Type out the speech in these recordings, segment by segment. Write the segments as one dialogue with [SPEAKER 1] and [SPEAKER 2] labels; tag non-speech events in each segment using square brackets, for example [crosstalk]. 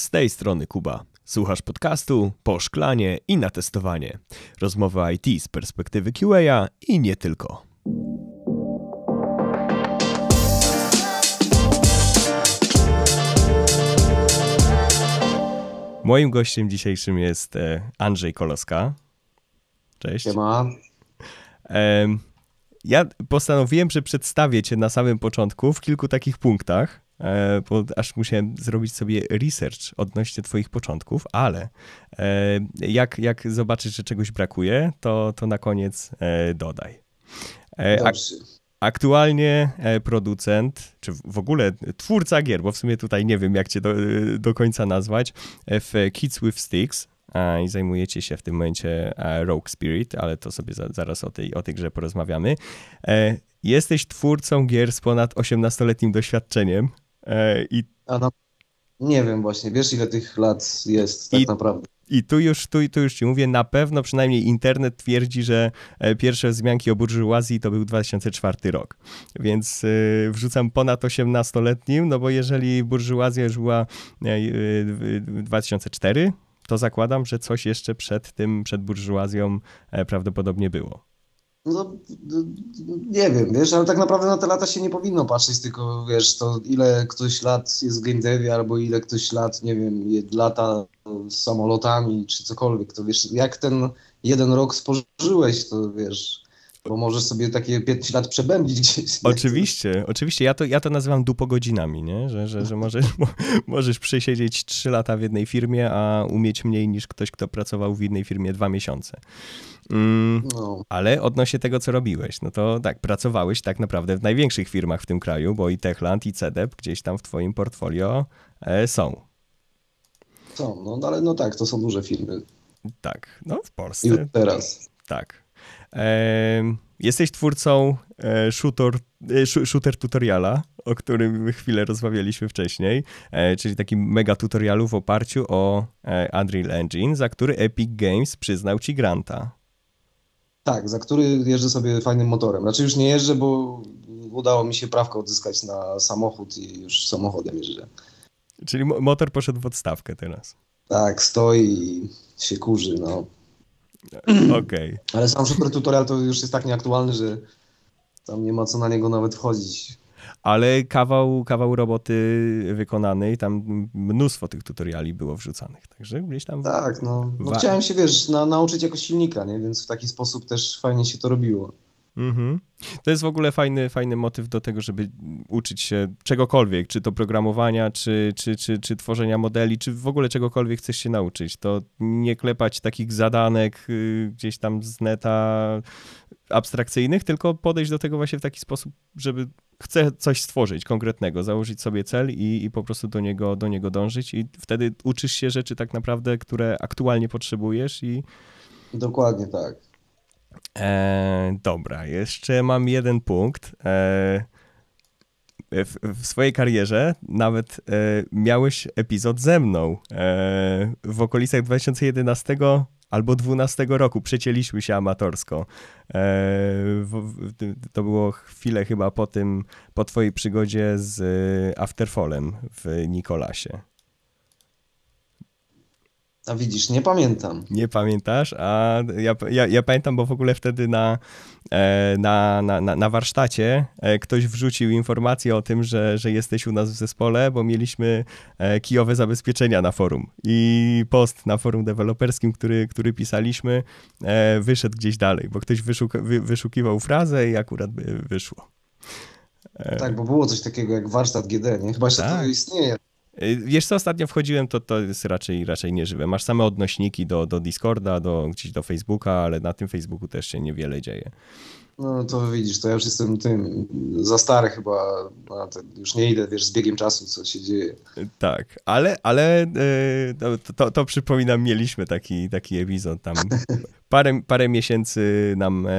[SPEAKER 1] Z tej strony Kuba. Słuchasz podcastu po szklanie i na testowanie. Rozmowy IT z perspektywy QA i nie tylko. Moim gościem dzisiejszym jest e, Andrzej Koloska. Cześć.
[SPEAKER 2] Siema.
[SPEAKER 1] Em, Ja postanowiłem, że przedstawię cię na samym początku w kilku takich punktach, bo aż musiałem zrobić sobie research odnośnie twoich początków, ale e, jak, jak zobaczysz, że czegoś brakuje, to, to na koniec e, dodaj. E,
[SPEAKER 2] Dobrze.
[SPEAKER 1] aktualnie e, producent, czy w ogóle twórca gier, bo w sumie tutaj nie wiem, jak cię do, do końca nazwać, e, w Kids with Sticks e, i zajmujecie się w tym momencie e, Rogue Spirit, ale to sobie za, zaraz o tej, o tej grze porozmawiamy. E, Jesteś twórcą gier z ponad 18-letnim doświadczeniem e, i
[SPEAKER 2] A na... Nie wiem właśnie, wiesz ile tych lat jest tak
[SPEAKER 1] I-
[SPEAKER 2] naprawdę.
[SPEAKER 1] I tu już, tu, tu już ci mówię, na pewno przynajmniej internet twierdzi, że e, pierwsze wzmianki o burżuazji to był 2004 rok. Więc y, wrzucam ponad 18-letnim, no bo jeżeli burżuazja już była e, y, 2004, to zakładam, że coś jeszcze przed tym, przed burżuazją e, prawdopodobnie było.
[SPEAKER 2] No, d- nie wiem, wiesz, ale tak naprawdę na te lata się nie powinno patrzeć, tylko wiesz, to ile ktoś lat jest w game devie, albo ile ktoś lat, nie wiem, lata z samolotami, czy cokolwiek, to wiesz, jak ten jeden rok spożyłeś, to wiesz, bo możesz sobie takie 5 lat przebędzić gdzieś.
[SPEAKER 1] Oczywiście, oczywiście. Ja to, ja to nazywam dupogodzinami, nie? Że, że, że możesz, [laughs] mo- możesz przesiedzieć 3 lata w jednej firmie, a umieć mniej niż ktoś, kto pracował w innej firmie dwa miesiące. Mm,
[SPEAKER 2] No,
[SPEAKER 1] ale odnośnie tego, co robiłeś, no to tak, pracowałeś tak naprawdę w największych firmach w tym kraju, bo i Techland, i CEDEP gdzieś tam w twoim portfolio e, są.
[SPEAKER 2] są, no ale no tak, to są duże firmy.
[SPEAKER 1] Tak, no w
[SPEAKER 2] I
[SPEAKER 1] Polsce,
[SPEAKER 2] teraz.
[SPEAKER 1] tak. Jesteś twórcą e, shooter, e, sh- shooter tutoriala, o którym chwilę rozmawialiśmy wcześniej, e, czyli takim mega tutorialu w oparciu o Unreal Engine, za który Epic Games przyznał ci granta.
[SPEAKER 2] Tak, za który jeżdżę sobie fajnym motorem. Znaczy już nie jeżdżę, bo udało mi się prawko odzyskać na samochód i już samochodem jeżdżę.
[SPEAKER 1] Czyli mo- motor poszedł w odstawkę teraz.
[SPEAKER 2] Tak, stoi i się kurzy, no. [clears throat]
[SPEAKER 1] Okej.
[SPEAKER 2] Ale sam super tutorial to już jest tak nieaktualny, że tam nie ma co na niego nawet wchodzić.
[SPEAKER 1] Ale kawał, kawał roboty wykonanej, tam mnóstwo tych tutoriali było wrzucanych, także gdzieś tam...
[SPEAKER 2] Tak, no. no chciałem się, wiesz, na, nauczyć jakoś silnika, nie? Więc w taki sposób też fajnie się to robiło.
[SPEAKER 1] Mhm. To jest w ogóle fajny, fajny motyw do tego, żeby uczyć się czegokolwiek, czy to programowania, czy, czy, czy, czy tworzenia modeli, czy w ogóle czegokolwiek chcesz się nauczyć. To nie klepać takich zadanek y, gdzieś tam z neta abstrakcyjnych, tylko podejść do tego właśnie w taki sposób, żeby chcę coś stworzyć konkretnego, założyć sobie cel i, i po prostu do niego, do niego dążyć i wtedy uczysz się rzeczy tak naprawdę, które aktualnie potrzebujesz i,
[SPEAKER 2] Dokładnie tak.
[SPEAKER 1] E, dobra, jeszcze mam jeden punkt. E, w, w swojej karierze nawet e, miałeś epizod ze mną. E, w okolicach 2011 albo 2012 roku przecięliśmy się amatorsko. E, w, to było chwilę chyba po tym, po twojej przygodzie z e, Afterfallem w Nikolasie.
[SPEAKER 2] A widzisz, nie pamiętam.
[SPEAKER 1] Nie pamiętasz? A ja, ja, ja pamiętam, bo w ogóle wtedy na, e, na, na, na, warsztacie e, ktoś wrzucił informację o tym, że, że jesteś u nas w zespole, bo mieliśmy e, kijowe zabezpieczenia na forum. I post na forum deweloperskim, który, który pisaliśmy, wyszedł gdzieś dalej, bo ktoś wyszuk, wy, wyszukiwał frazę i akurat wyszło.
[SPEAKER 2] Tak, bo było coś takiego jak warsztat GD, nie? Chyba jeszcze
[SPEAKER 1] Tak.
[SPEAKER 2] to istnieje.
[SPEAKER 1] E, Wiesz co, ostatnio wchodziłem, to, to jest raczej, raczej nieżywe. Masz same odnośniki do, do Discorda, do, gdzieś do Facebooka, ale na tym Facebooku też się niewiele dzieje.
[SPEAKER 2] No to widzisz, to ja już jestem tym za stary chyba, już nie idę, wiesz, z biegiem czasu, co się dzieje.
[SPEAKER 1] Tak, ale, ale e, to, to, to przypominam, mieliśmy taki, taki epizod tam. [laughs] Parę, parę miesięcy nam, e,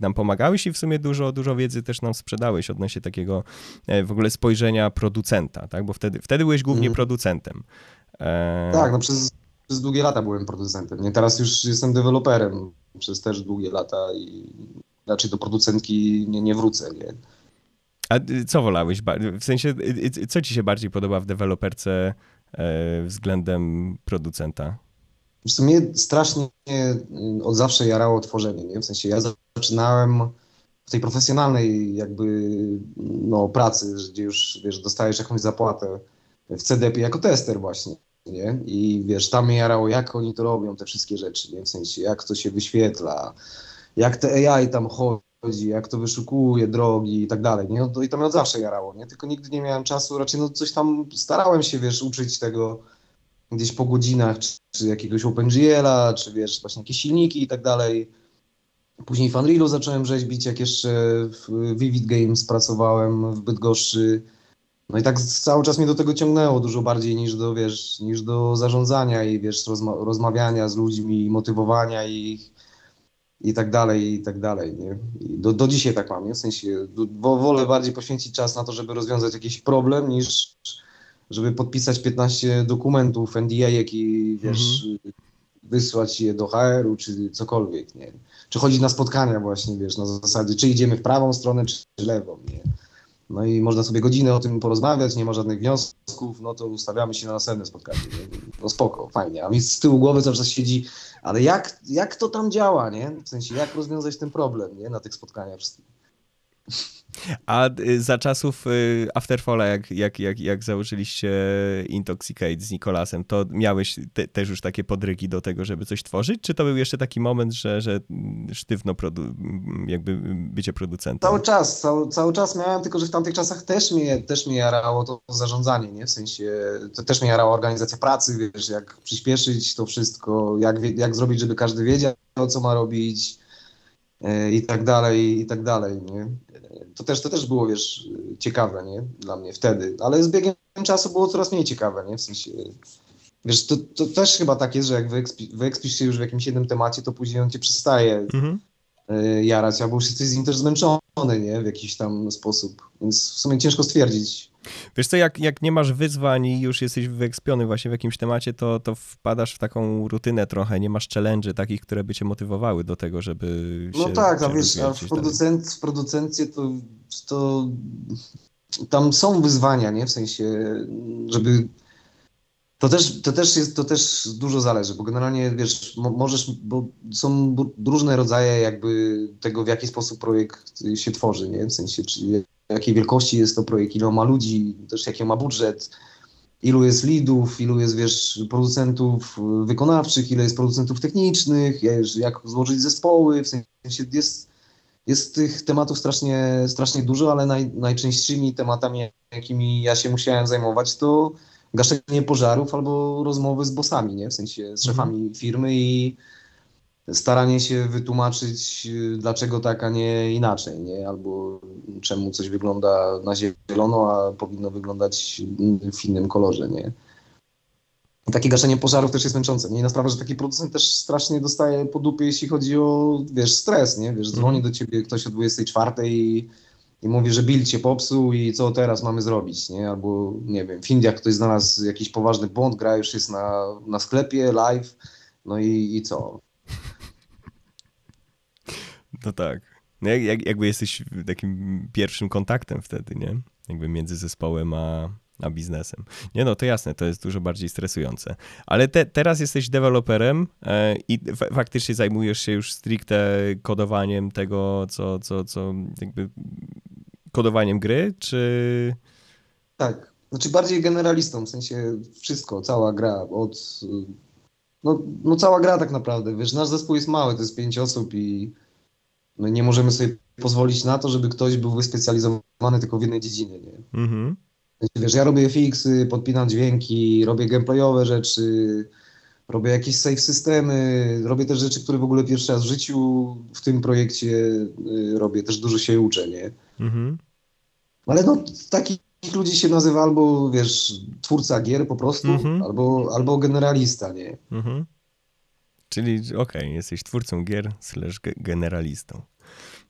[SPEAKER 1] nam pomagałeś i w sumie dużo, dużo wiedzy też nam sprzedałeś odnośnie takiego e, w ogóle spojrzenia producenta, tak? Bo wtedy, wtedy byłeś głównie
[SPEAKER 2] Mhm.
[SPEAKER 1] producentem. E,
[SPEAKER 2] Tak, no przez, przez długie lata byłem producentem, nie? Teraz już jestem deweloperem przez też długie lata i raczej do producentki nie, nie wrócę, nie?
[SPEAKER 1] A y, co wolałeś? W sensie, y, y, co ci się bardziej podoba w deweloperce względem producenta?
[SPEAKER 2] W sumie strasznie y, od zawsze jarało tworzenie, nie? W sensie ja zaczynałem w tej profesjonalnej jakby no, pracy, gdzie już wiesz, dostajesz jakąś zapłatę w CDP jako tester właśnie, nie? I wiesz, tam mnie jarało, jak oni to robią, te wszystkie rzeczy, nie? W sensie, jak to się wyświetla, jak te AI tam chodzi, jak to wyszukuje drogi i tak dalej, nie? No I to mnie od zawsze jarało, nie? Tylko nigdy nie miałem czasu, raczej no coś tam starałem się, wiesz, uczyć tego gdzieś po godzinach, czy, czy jakiegoś OpenGL-a, czy wiesz, właśnie jakieś silniki i tak dalej. Później w Unrealu zacząłem rzeźbić, jak jeszcze w Vivid Games pracowałem w Bydgoszczy. No i tak cały czas mnie do tego ciągnęło dużo bardziej niż do, wiesz, niż do zarządzania i wiesz, rozma rozmawiania z ludźmi, motywowania ich i tak dalej, i tak dalej, nie? Do, do dzisiaj tak mam, nie? W sensie, do, wolę bardziej poświęcić czas na to, żeby rozwiązać jakiś problem, niż żeby podpisać 15 dokumentów, NDA, i wiesz, mhm. wysłać je do HR-u, czy cokolwiek, nie? Czy chodzić na spotkania właśnie, wiesz, na zasadzie, czy idziemy w prawą stronę, czy lewą, nie? No i można sobie godzinę o tym porozmawiać, nie ma żadnych wniosków, no to ustawiamy się na następne spotkanie. No spoko, fajnie. A mi z tyłu głowy cały czas siedzi, ale jak, jak to tam działa, nie? W sensie, jak rozwiązać ten problem, nie? Na tych spotkaniach wszystkich.
[SPEAKER 1] A y, za czasów y, Afterfalla, jak, jak, jak, jak założyliście Intoxicate z Nikolasem, to miałeś te, też już takie podrygi do tego, żeby coś tworzyć? Czy to był jeszcze taki moment, że, że sztywno produ- jakby bycie producentem?
[SPEAKER 2] Cały czas, cały, cały czas miałem, tylko że w tamtych czasach też mnie, też mnie jarało to zarządzanie, nie? W sensie, to też mnie jarała organizacja pracy, wiesz, jak przyspieszyć to wszystko, jak, jak zrobić, żeby każdy wiedział, co ma robić, e, i tak dalej, i tak dalej, nie? To też, to też było, wiesz, ciekawe, nie? Dla mnie wtedy, ale z biegiem czasu było coraz mniej ciekawe, nie? W sensie, wiesz, to, to też chyba tak jest, że jak wyekspisz, wyekspisz się już w jakimś jednym temacie, to później on cię przestaje mhm. Y, jarać, albo już jesteś z nim też zmęczony, nie? W jakiś tam sposób, więc w sumie ciężko stwierdzić,
[SPEAKER 1] Wiesz co, jak, jak nie masz wyzwań i już jesteś wyekspiony właśnie w jakimś temacie, to, to wpadasz w taką rutynę trochę, nie masz challenge takich, które by cię motywowały do tego, żeby
[SPEAKER 2] No
[SPEAKER 1] się,
[SPEAKER 2] tak, a wiesz, a w, producent, w producencie to, to tam są wyzwania, nie? W sensie, żeby to też, to, też jest, to też dużo zależy, bo generalnie wiesz, możesz, bo są różne rodzaje jakby tego, w jaki sposób projekt się tworzy, nie? W sensie, czy jakiej wielkości jest to projekt, ile ma ludzi, też jaki ma budżet, ilu jest leadów, ilu jest, wiesz, producentów wykonawczych, ile jest producentów technicznych, jak złożyć zespoły, w sensie jest, jest tych tematów strasznie, strasznie dużo, ale naj, najczęstszymi tematami, jakimi ja się musiałem zajmować, to gaszenie pożarów albo rozmowy z bossami, nie? W sensie z szefami mhm. firmy i staranie się wytłumaczyć, y, dlaczego tak, a nie inaczej, nie? Albo czemu coś wygląda na zielono, a powinno wyglądać w innym kolorze, nie? Takie gaszenie pożarów też jest męczące. Nie na sprawę, że taki producent też strasznie dostaje po dupie, jeśli chodzi o, wiesz, stres, nie? Wiesz, dzwoni mhm. do ciebie ktoś o 24 i, i mówi, że Bill cię popsuł i co teraz mamy zrobić, nie? Albo, nie wiem, w Indiach ktoś znalazł jakiś poważny błąd, gra już jest na, na sklepie, live, no i, i co?
[SPEAKER 1] No tak. No jak, jakby jesteś takim pierwszym kontaktem wtedy, nie? Jakby między zespołem a, a biznesem. Nie no, to jasne, to jest dużo bardziej stresujące. Ale te, teraz jesteś deweloperem e, i faktycznie zajmujesz się już stricte kodowaniem tego, co, co, co jakby kodowaniem gry, czy...
[SPEAKER 2] Tak, znaczy bardziej generalistą, w sensie wszystko, cała gra od... No, no cała gra tak naprawdę, wiesz, nasz zespół jest mały, to jest pięć osób i My nie możemy sobie pozwolić na to, żeby ktoś był wyspecjalizowany tylko w jednej dziedzinie, nie? Mhm. Wiesz, ja robię FX-y, podpinam dźwięki, robię gameplayowe rzeczy, robię jakieś save systemy, robię też rzeczy, które w ogóle pierwszy raz w życiu w tym projekcie y, robię, też dużo się uczę, nie? Mhm. Ale no, takich ludzi się nazywa albo, wiesz, twórca gier po prostu, mhm. albo, albo generalista, nie? Mhm.
[SPEAKER 1] Czyli okej, okay, jesteś twórcą gier slash generalistą.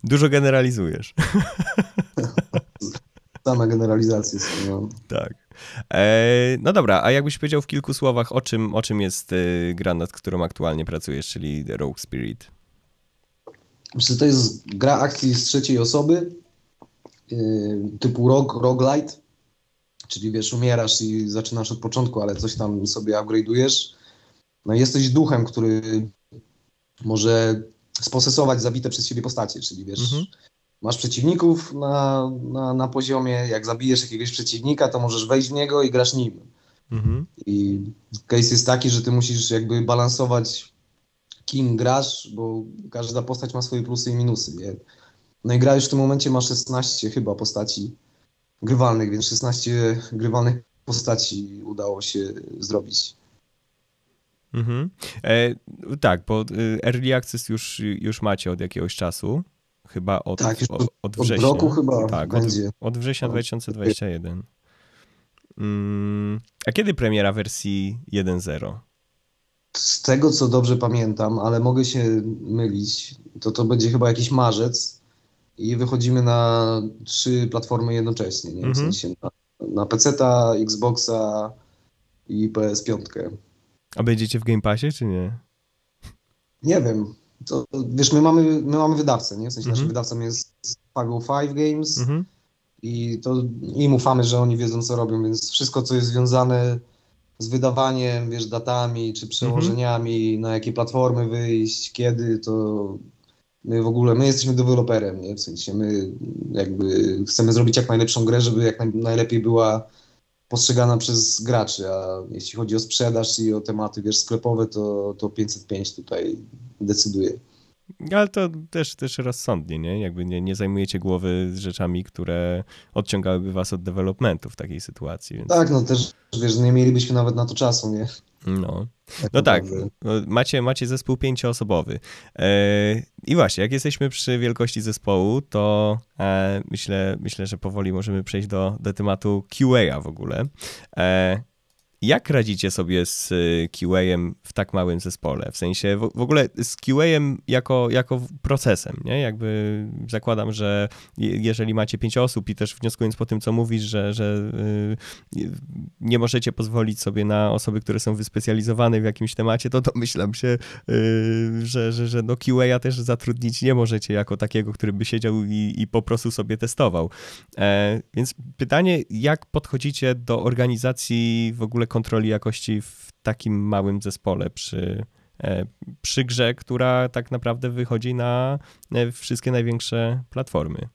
[SPEAKER 1] Dużo generalizujesz. [laughs]
[SPEAKER 2] Same generalizacje są. No.
[SPEAKER 1] Tak. E, no dobra, a jakbyś powiedział w kilku słowach, o czym, o czym jest e, gra, nad którą aktualnie pracujesz, czyli Rogue Spirit?
[SPEAKER 2] Myślę, to jest gra akcji z trzeciej osoby, typu rogue, roguelite, czyli wiesz, umierasz i zaczynasz od początku, ale coś tam sobie upgrade'ujesz. No jesteś duchem, który może sposesować zabite przez siebie postacie, czyli wiesz,
[SPEAKER 1] Mhm.
[SPEAKER 2] masz przeciwników na, na, na poziomie, jak zabijesz jakiegoś przeciwnika, to możesz wejść w niego i grasz nim.
[SPEAKER 1] Mhm.
[SPEAKER 2] I case jest taki, że ty musisz jakby balansować kim grasz, bo każda postać ma swoje plusy i minusy, nie? No i gra już w tym momencie ma 16 chyba postaci grywalnych, więc 16 grywalnych postaci udało się zrobić.
[SPEAKER 1] Mhm. E, tak, bo y, Early Access już, już macie od jakiegoś czasu. Chyba od,
[SPEAKER 2] Tak, już
[SPEAKER 1] od,
[SPEAKER 2] od-
[SPEAKER 1] od
[SPEAKER 2] Od
[SPEAKER 1] września.
[SPEAKER 2] roku chyba
[SPEAKER 1] tak, od,
[SPEAKER 2] będzie.
[SPEAKER 1] od września
[SPEAKER 2] No.
[SPEAKER 1] 2021. Mm, a kiedy premiera wersji 1.0?
[SPEAKER 2] Z tego, co dobrze pamiętam, ale mogę się mylić, to to będzie chyba jakiś marzec i wychodzimy na trzy platformy jednocześnie, nie? W
[SPEAKER 1] Mhm.
[SPEAKER 2] sensie na, na PC-ta, Xboxa i PS5.
[SPEAKER 1] A będziecie w Game Passie, czy nie?
[SPEAKER 2] Nie wiem, to, wiesz, my mamy, my mamy wydawcę, nie? W sensie
[SPEAKER 1] Mhm.
[SPEAKER 2] naszym wydawcą jest Pago 5 Games
[SPEAKER 1] Mhm.
[SPEAKER 2] i to im ufamy, że oni wiedzą, co robią, więc wszystko, co jest związane z wydawaniem, wiesz, datami czy przełożeniami, na jakie platformy wyjść, kiedy, to my w ogóle, my jesteśmy deweloperem, nie? W sensie my jakby chcemy zrobić jak najlepszą grę, żeby jak naj, najlepiej była postrzegana przez graczy, a jeśli chodzi o sprzedaż i o tematy, wiesz, sklepowe, to, to 505 tutaj decyduje.
[SPEAKER 1] Ale to też, też rozsądnie, nie? Jakby nie, nie zajmujecie głowy z rzeczami, które odciągałyby was od developmentu w takiej sytuacji, więc...
[SPEAKER 2] Tak, no też, wiesz, nie mielibyśmy nawet na to czasu, nie?
[SPEAKER 1] No.
[SPEAKER 2] Tak
[SPEAKER 1] No tak, no, macie, macie zespół pięcioosobowy. E, I właśnie, jak jesteśmy przy wielkości zespołu, to e, myślę, myślę, że powoli możemy przejść do, do tematu QA w ogóle. E, jak radzicie sobie z y, QA-em w tak małym zespole? W sensie w, ogóle z QA-em jako, jako procesem, nie? Jakby zakładam, że je- jeżeli macie pięć osób i też wnioskując po tym, co mówisz, że, że y, nie możecie pozwolić sobie na osoby, które są wyspecjalizowane w jakimś temacie, to domyślam się, y, że, że, że no QA też zatrudnić nie możecie jako takiego, który by siedział i, i po prostu sobie testował. E, więc pytanie, jak podchodzicie do organizacji w ogóle kontroli jakości w takim małym zespole przy, e, przy grze, która tak naprawdę wychodzi na e, wszystkie największe platformy?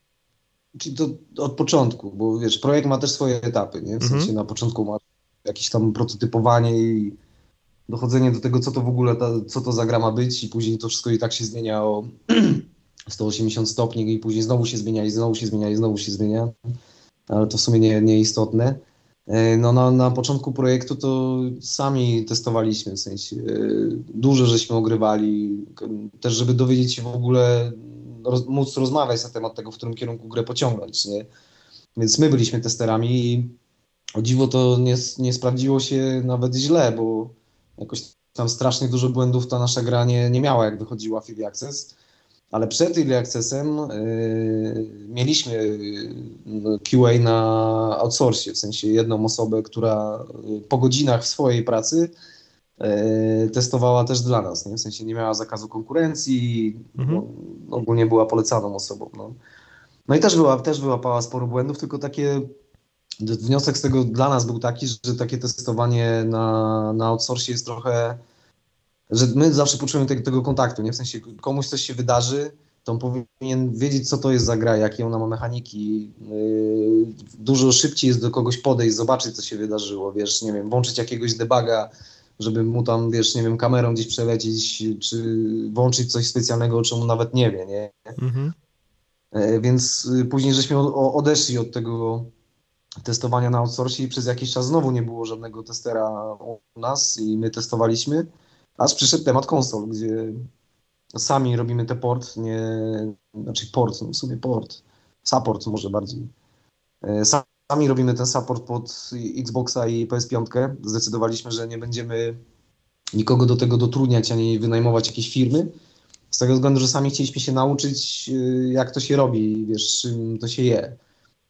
[SPEAKER 2] Czyli to od początku, bo wiesz, projekt ma też swoje etapy, nie? W
[SPEAKER 1] Mhm.
[SPEAKER 2] sensie na początku ma jakieś tam prototypowanie i dochodzenie do tego, co to w ogóle, ta, co to za gra ma być i później to wszystko i tak się zmienia o [clears throat] 180 stopni i później znowu się zmienia i znowu się zmienia i znowu się zmienia, ale to w sumie nie, nieistotne. E, No na, na początku projektu to sami testowaliśmy, w sensie e, dużo żeśmy ogrywali, też żeby dowiedzieć się w ogóle, roz, móc rozmawiać na temat tego, w którym kierunku grę pociągnąć, nie? Więc my byliśmy testerami i o dziwo to nie, nie sprawdziło się nawet źle, bo jakoś tam strasznie dużo błędów ta nasza gra nie, nie miała, jak wychodziła w Access. Ale przed Early Accessem yy, mieliśmy yy, QA na outsourcie, w sensie jedną osobę, która yy, po godzinach w swojej pracy yy, testowała też dla nas, nie? w sensie nie miała zakazu konkurencji,
[SPEAKER 1] Mhm.
[SPEAKER 2] no, ogólnie była polecaną osobą. No, no i też, była, też wyłapała sporo błędów, tylko takie wniosek z tego dla nas był taki, że takie testowanie na, na outsourcie jest trochę że my zawsze potrzebujemy tego, tego kontaktu, nie? W sensie komuś coś się wydarzy, to on powinien wiedzieć, co to jest za gra, jakie ona ma mechaniki. Yy, dużo szybciej jest do kogoś podejść, zobaczyć, co się wydarzyło, wiesz, nie wiem, włączyć jakiegoś debuga, żeby mu tam, wiesz, nie wiem, kamerą gdzieś przelecieć, czy włączyć coś specjalnego, o czym nawet nie wie, nie?
[SPEAKER 1] Mhm.
[SPEAKER 2] E, Więc y, później żeśmy odeszli od tego testowania na outsourcie i przez jakiś czas znowu nie było żadnego testera u nas i my testowaliśmy, aż przyszedł temat konsol, gdzie sami robimy te port, nie, znaczy port, no w sumie port, support może bardziej. E, Sami robimy ten support pod Xboxa i PS5. Zdecydowaliśmy, że nie będziemy nikogo do tego dotrudniać ani wynajmować jakiejś firmy. Z tego względu, że sami chcieliśmy się nauczyć, y, jak to się robi, wiesz, czym to się je.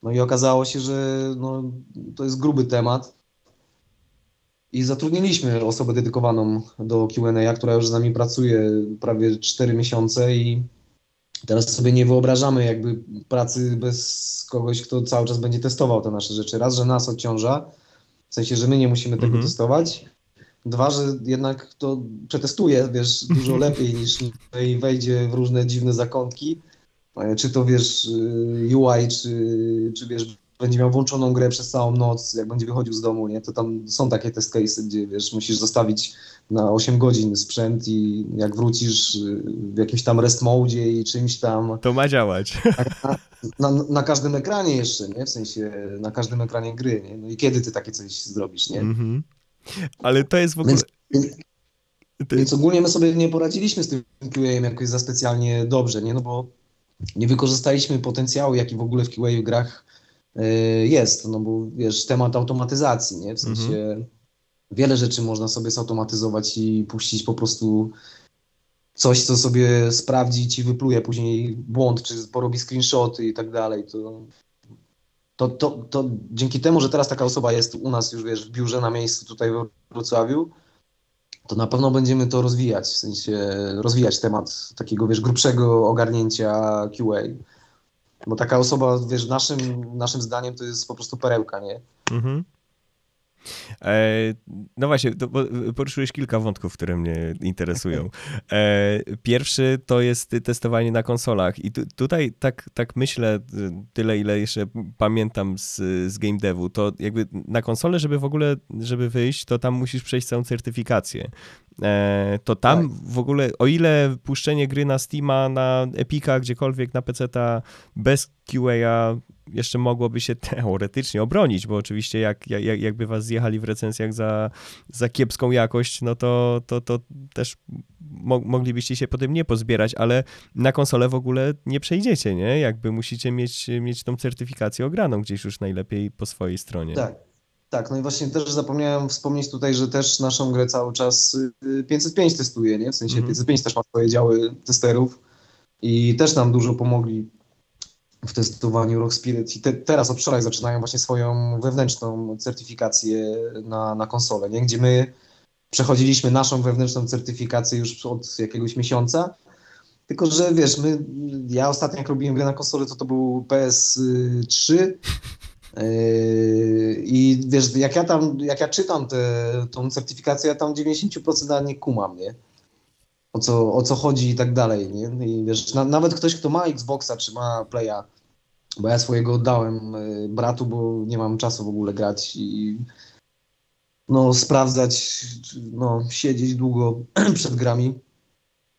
[SPEAKER 2] No i okazało się, że no, to jest gruby temat. I zatrudniliśmy osobę dedykowaną do QA, która już z nami pracuje prawie 4 miesiące i Teraz sobie nie wyobrażamy jakby pracy bez kogoś, kto cały czas będzie testował te nasze rzeczy. Raz, że nas odciąża, w sensie, że my nie musimy tego
[SPEAKER 1] Mhm.
[SPEAKER 2] testować. Dwa, że jednak to przetestuje, wiesz, dużo lepiej niż wejdzie w różne dziwne zakątki. E, Czy to wiesz y, UI, czy, czy wiesz, będzie miał włączoną grę przez całą noc, jak będzie wychodził z domu, nie? To tam są takie test cases, gdzie wiesz, musisz zostawić na 8 godzin sprzęt i jak wrócisz y, w jakimś tam rest mode i czymś tam
[SPEAKER 1] To ma działać.
[SPEAKER 2] na, na każdym ekranie jeszcze, nie? W sensie na każdym ekranie gry, nie? No i kiedy ty takie coś zrobisz, nie?
[SPEAKER 1] Mhm. Ale to jest w ogóle...
[SPEAKER 2] Więc, więc ogólnie my sobie nie poradziliśmy z tym QA jakoś za specjalnie dobrze, nie? No bo nie wykorzystaliśmy potencjału, jaki w ogóle w QA grach jest, no bo wiesz, temat automatyzacji, nie? W sensie wiele rzeczy można sobie zautomatyzować i puścić po prostu coś, co sobie sprawdzi i ci wypluje później błąd, czy porobi screenshoty i tak dalej, to, to, to, to dzięki temu, że teraz taka osoba jest u nas już, wiesz, w biurze na miejscu tutaj w Wrocławiu, to na pewno będziemy to rozwijać, w sensie rozwijać temat takiego, wiesz, grubszego ogarnięcia QA. Bo taka osoba, wiesz, naszym, naszym zdaniem to jest po prostu perełka, nie?
[SPEAKER 1] Mhm. E, no właśnie, to, poruszyłeś kilka wątków, które mnie interesują. [laughs] E, pierwszy to jest testowanie na konsolach i tu, tutaj tak, tak myślę, y, tyle ile jeszcze pamiętam z, z game devu, to jakby na konsolę, żeby w ogóle, żeby wyjść, to tam musisz przejść całą certyfikację. E, to tam
[SPEAKER 2] Tak.
[SPEAKER 1] w ogóle, o ile puszczenie gry na Steama, na Epica, gdziekolwiek, na PC-ta bez QA jeszcze mogłoby się [laughs] teoretycznie obronić, bo oczywiście jak, jak, jakby was zjechali w recenzjach za, za kiepską jakość, no to, to, to też mo moglibyście się potem nie pozbierać, ale na konsolę w ogóle nie przejdziecie, nie? Jakby musicie mieć, mieć tą certyfikację ograną gdzieś już najlepiej po swojej stronie.
[SPEAKER 2] Tak. Tak, no i właśnie też zapomniałem wspomnieć tutaj, że też naszą grę cały czas y, 505 testuje, nie? W sensie
[SPEAKER 1] Mhm.
[SPEAKER 2] 505 też ma swoje działy testerów i też nam dużo pomogli w testowaniu Rock Spirit i te, teraz od wczoraj zaczynają właśnie swoją wewnętrzną certyfikację na, na konsolę, nie? Gdzie my przechodziliśmy naszą wewnętrzną certyfikację już od jakiegoś miesiąca, tylko że wiesz, my, ja ostatnio jak robiłem grę na konsolę, to to był PS3 [laughs] Yy, I wiesz, jak ja tam, jak ja czytam tę certyfikację, ja tam 90% nie kumam, nie? O co, o co chodzi i tak dalej, nie? I wiesz, na, nawet ktoś, kto ma Xboxa czy ma Playa, bo ja swojego oddałem y, bratu, bo nie mam czasu w ogóle grać i no sprawdzać, no siedzieć długo [clears throat] przed grami,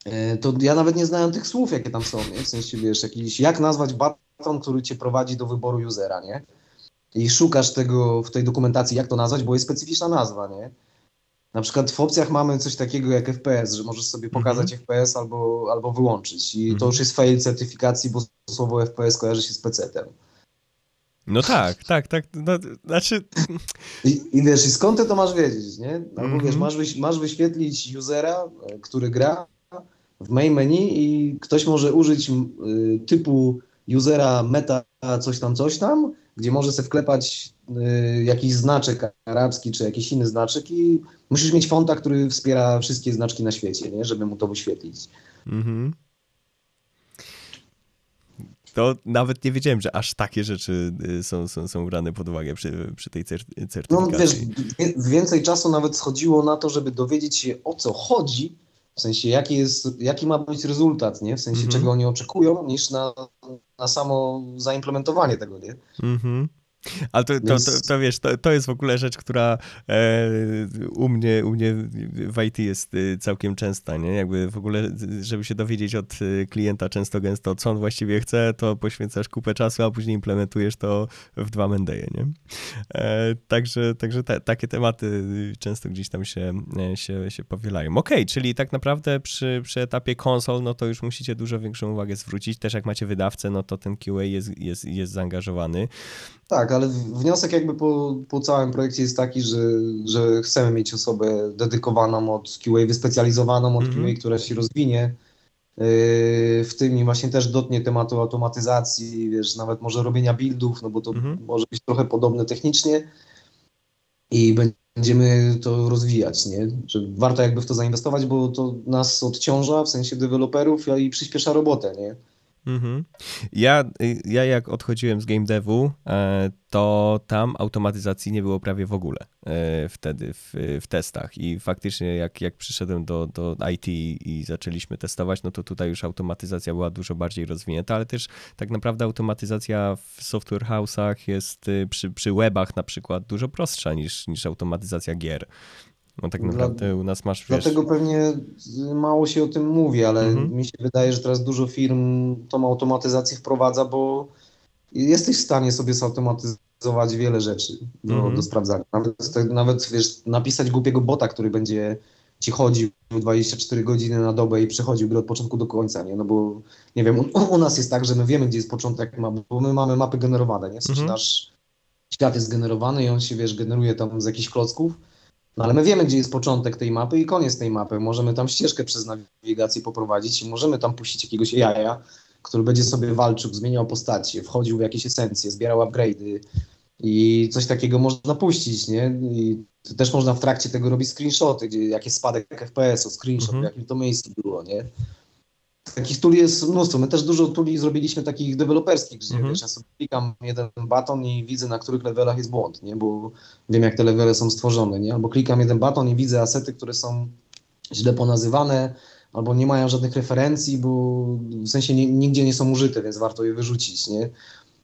[SPEAKER 2] y, to ja nawet nie znałem tych słów, jakie tam są, nie? W sensie, wiesz, jakiś, jak nazwać baton, który cię prowadzi do wyboru usera, nie? i szukasz tego w tej dokumentacji, jak to nazwać, bo jest specyficzna nazwa, nie? Na przykład w opcjach mamy coś takiego jak FPS, że możesz sobie pokazać FPS albo, albo wyłączyć i to
[SPEAKER 1] Mhm.
[SPEAKER 2] już jest fail certyfikacji, bo słowo FPS kojarzy się z PC-tem.
[SPEAKER 1] No tak, tak, tak, no, znaczy,
[SPEAKER 2] I, I wiesz, i skąd ty to masz wiedzieć, nie? Albo
[SPEAKER 1] Mhm.
[SPEAKER 2] wiesz, masz, wyś, masz wyświetlić usera, który gra w main menu i ktoś może użyć y, typu usera meta coś tam, coś tam, gdzie może sobie wklepać jakiś znaczek arabski czy jakiś inny znaczek i musisz mieć fonta, który wspiera wszystkie znaczki na świecie, nie? Żeby mu to wyświetlić.
[SPEAKER 1] Mhm. To nawet nie wiedziałem, że aż takie rzeczy y, są, są, są brane pod uwagę przy, przy tej
[SPEAKER 2] No
[SPEAKER 1] certyfikacji.
[SPEAKER 2] wiesz, wie- więcej czasu nawet schodziło na to, żeby dowiedzieć się o co chodzi, w sensie jaki, jest, jaki ma być rezultat, nie? W sensie
[SPEAKER 1] Mhm.
[SPEAKER 2] czego oni oczekują, niż na, na samo zaimplementowanie tego, nie?
[SPEAKER 1] Mhm. Ale to, to, to, to wiesz, to, to jest w ogóle rzecz, która e, u, mnie, u mnie w IT jest y, całkiem częsta, nie? Jakby w ogóle, żeby się dowiedzieć od y, klienta często gęsto, co on właściwie chce, to poświęcasz kupę czasu, a później implementujesz to w dwa mendeje, nie? E, także także te, takie tematy często gdzieś tam się, e, się, się powielają. Okej, czyli tak naprawdę przy, przy etapie konsol, no to już musicie dużo większą uwagę zwrócić. Też jak macie wydawcę, no to ten QA jest, jest, jest zaangażowany.
[SPEAKER 2] Tak, ale wniosek jakby po, po całym projekcie jest taki, że, że chcemy mieć osobę dedykowaną od QA, wyspecjalizowaną od
[SPEAKER 1] Mhm.
[SPEAKER 2] QA, która się rozwinie yy, w tym i właśnie też dotknie tematu automatyzacji, wiesz, nawet może robienia buildów, no bo to
[SPEAKER 1] Mhm.
[SPEAKER 2] może być trochę podobne technicznie i będziemy to rozwijać, nie? Że warto jakby w to zainwestować, bo to nas odciąża, w sensie deweloperów i przyspiesza robotę, nie?
[SPEAKER 1] Mhm. Ja, ja jak odchodziłem z game devu, e, to tam automatyzacji nie było prawie w ogóle e, wtedy w, w testach i faktycznie jak, jak przyszedłem do, do IT i zaczęliśmy testować, no to tutaj już automatyzacja była dużo bardziej rozwinięta, ale też tak naprawdę automatyzacja w software house'ach jest y, przy, przy webach na przykład dużo prostsza niż, niż automatyzacja gier. No tak naprawdę Dla, u nas masz,
[SPEAKER 2] wiesz... Dlatego pewnie mało się o tym mówi, ale mhm. mi się wydaje, że teraz dużo firm tą automatyzację wprowadza, bo jesteś w stanie sobie zautomatyzować wiele rzeczy do, mhm. do sprawdzania. Nawet, nawet wiesz, napisać głupiego bota, który będzie ci chodził 24 godziny na dobę i przechodził od początku do końca, nie? No bo, nie wiem, u, u nas jest tak, że my wiemy, gdzie jest początek mapy, bo my mamy mapy generowane, nie? W sensie mhm. nasz świat jest generowany i on się, wiesz, generuje tam z jakichś klocków, no ale my wiemy, gdzie jest początek tej mapy i koniec tej mapy. Możemy tam ścieżkę przez nawigację poprowadzić i możemy tam puścić jakiegoś jaja, który będzie sobie walczył, zmieniał postacie, wchodził w jakieś esencje, zbierał upgrade'y i coś takiego można puścić, nie? I też można w trakcie tego robić screenshoty, gdzie jakie spadek FPS-u, screenshot, mhm. w jakim to miejscu było, nie? Takich tuli jest mnóstwo. My też dużo tuli zrobiliśmy takich deweloperskich, gdzie mhm. wiesz, ja sobie klikam jeden baton i widzę, na których levelach jest błąd, nie? Bo wiem, jak te levely są stworzone, nie? Albo klikam jeden baton i widzę asety, które są źle ponazywane, albo nie mają żadnych referencji, bo w sensie nie, nigdzie nie są użyte, więc warto je wyrzucić, nie?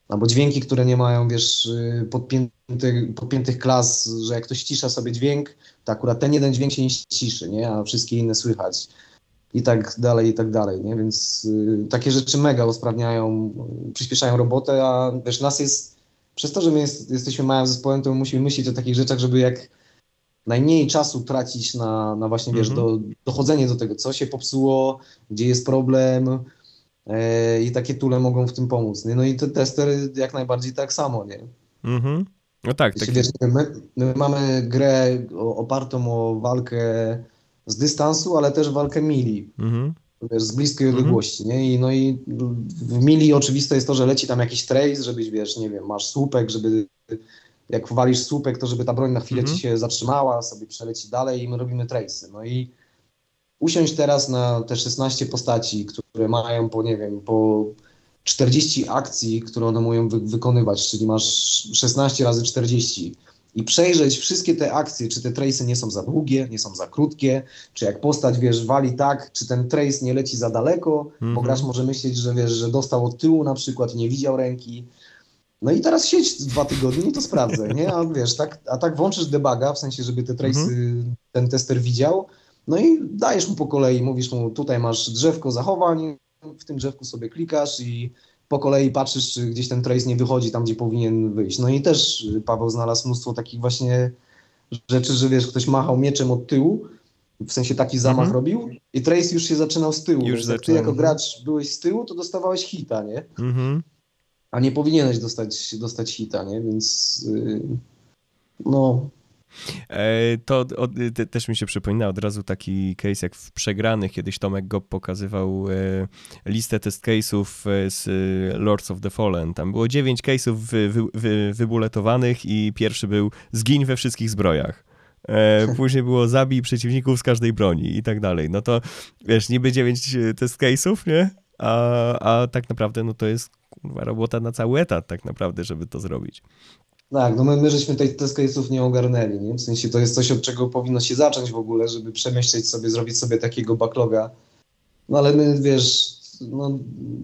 [SPEAKER 2] Albo dźwięki, które nie mają, wiesz, podpiętych, podpiętych klas, że jak ktoś cisza sobie dźwięk, to akurat ten jeden dźwięk się nie ciszy, nie? A wszystkie inne słychać i tak dalej, i tak dalej, nie? Więc y, takie rzeczy mega usprawniają, przyspieszają robotę, a wiesz, nas jest, przez to, że my jest, jesteśmy małym zespołem, to my musimy myśleć o takich rzeczach, żeby jak najmniej czasu tracić na, na właśnie, wiesz, -hmm. do, dochodzenie do tego, co się popsuło, gdzie jest problem e, i takie tule mogą w tym pomóc, nie? No i te testery jak najbardziej tak samo, nie?
[SPEAKER 1] Mhm. No tak.
[SPEAKER 2] tak. Wiesz, my, my mamy grę opartą o walkę z dystansu, ale też walkę mili. Mhm. Wiesz, z bliskiej mhm. odległości, nie? I, no i w mili oczywiste jest to, że leci tam jakiś trace, żebyś, wiesz, nie wiem, masz słupek, żeby jak walisz słupek, to żeby ta broń na chwilę mhm. ci się zatrzymała, sobie przeleci dalej i my robimy trace'y. No i usiąść teraz na te 16 postaci, które mają po, nie wiem, po 40 akcji, które one mają wy wykonywać, czyli masz 16 razy 40 i przejrzeć wszystkie te akcje, czy te trace'y nie są za długie, nie są za krótkie, czy jak postać, wiesz, wali tak, czy ten trace nie leci za daleko, mm -hmm. bo mhm. gracz może myśleć, że wiesz, że dostał od tyłu na przykład i nie widział ręki. No i teraz siedź dwa tygodnie i to sprawdzę, nie? A wiesz, tak, a tak włączysz debuga, w sensie, żeby te trace'y mm -hmm. ten tester widział, no i dajesz mu po kolei, mówisz mu, tutaj masz drzewko zachowań, w tym drzewku sobie klikasz i po kolei patrzysz, czy gdzieś ten trace nie wychodzi tam, gdzie powinien wyjść. No i też Paweł znalazł mnóstwo takich właśnie rzeczy, że wiesz, ktoś machał mieczem od tyłu, w sensie taki zamach mhm. robił i trace już się zaczynał z tyłu. Już jak ty jako gracz byłeś z tyłu, to dostawałeś hita, nie? Mhm. A nie powinieneś dostać, dostać hita, nie? Więc yy, no,
[SPEAKER 1] E, to też mi się przypomina od razu taki case jak w Przegranych, kiedyś Tomek Gob pokazywał e, listę test case'ów e, z Lords of the Fallen. Tam było 9 case'ów wy, wy, wybuletowanych i pierwszy był zgiń we wszystkich zbrojach. [laughs] Później było zabij przeciwników z każdej broni i tak dalej. No to wiesz, niby 9 test case'ów, nie? A, a tak naprawdę no to jest kurwa, robota na cały etat tak naprawdę, żeby to zrobić.
[SPEAKER 2] Tak, no my, my żeśmy tej case'ów nie ogarnęli, nie? W sensie to jest coś, od czego powinno się zacząć w ogóle, żeby przemyśleć sobie, zrobić sobie takiego backloga. No ale my, wiesz, no,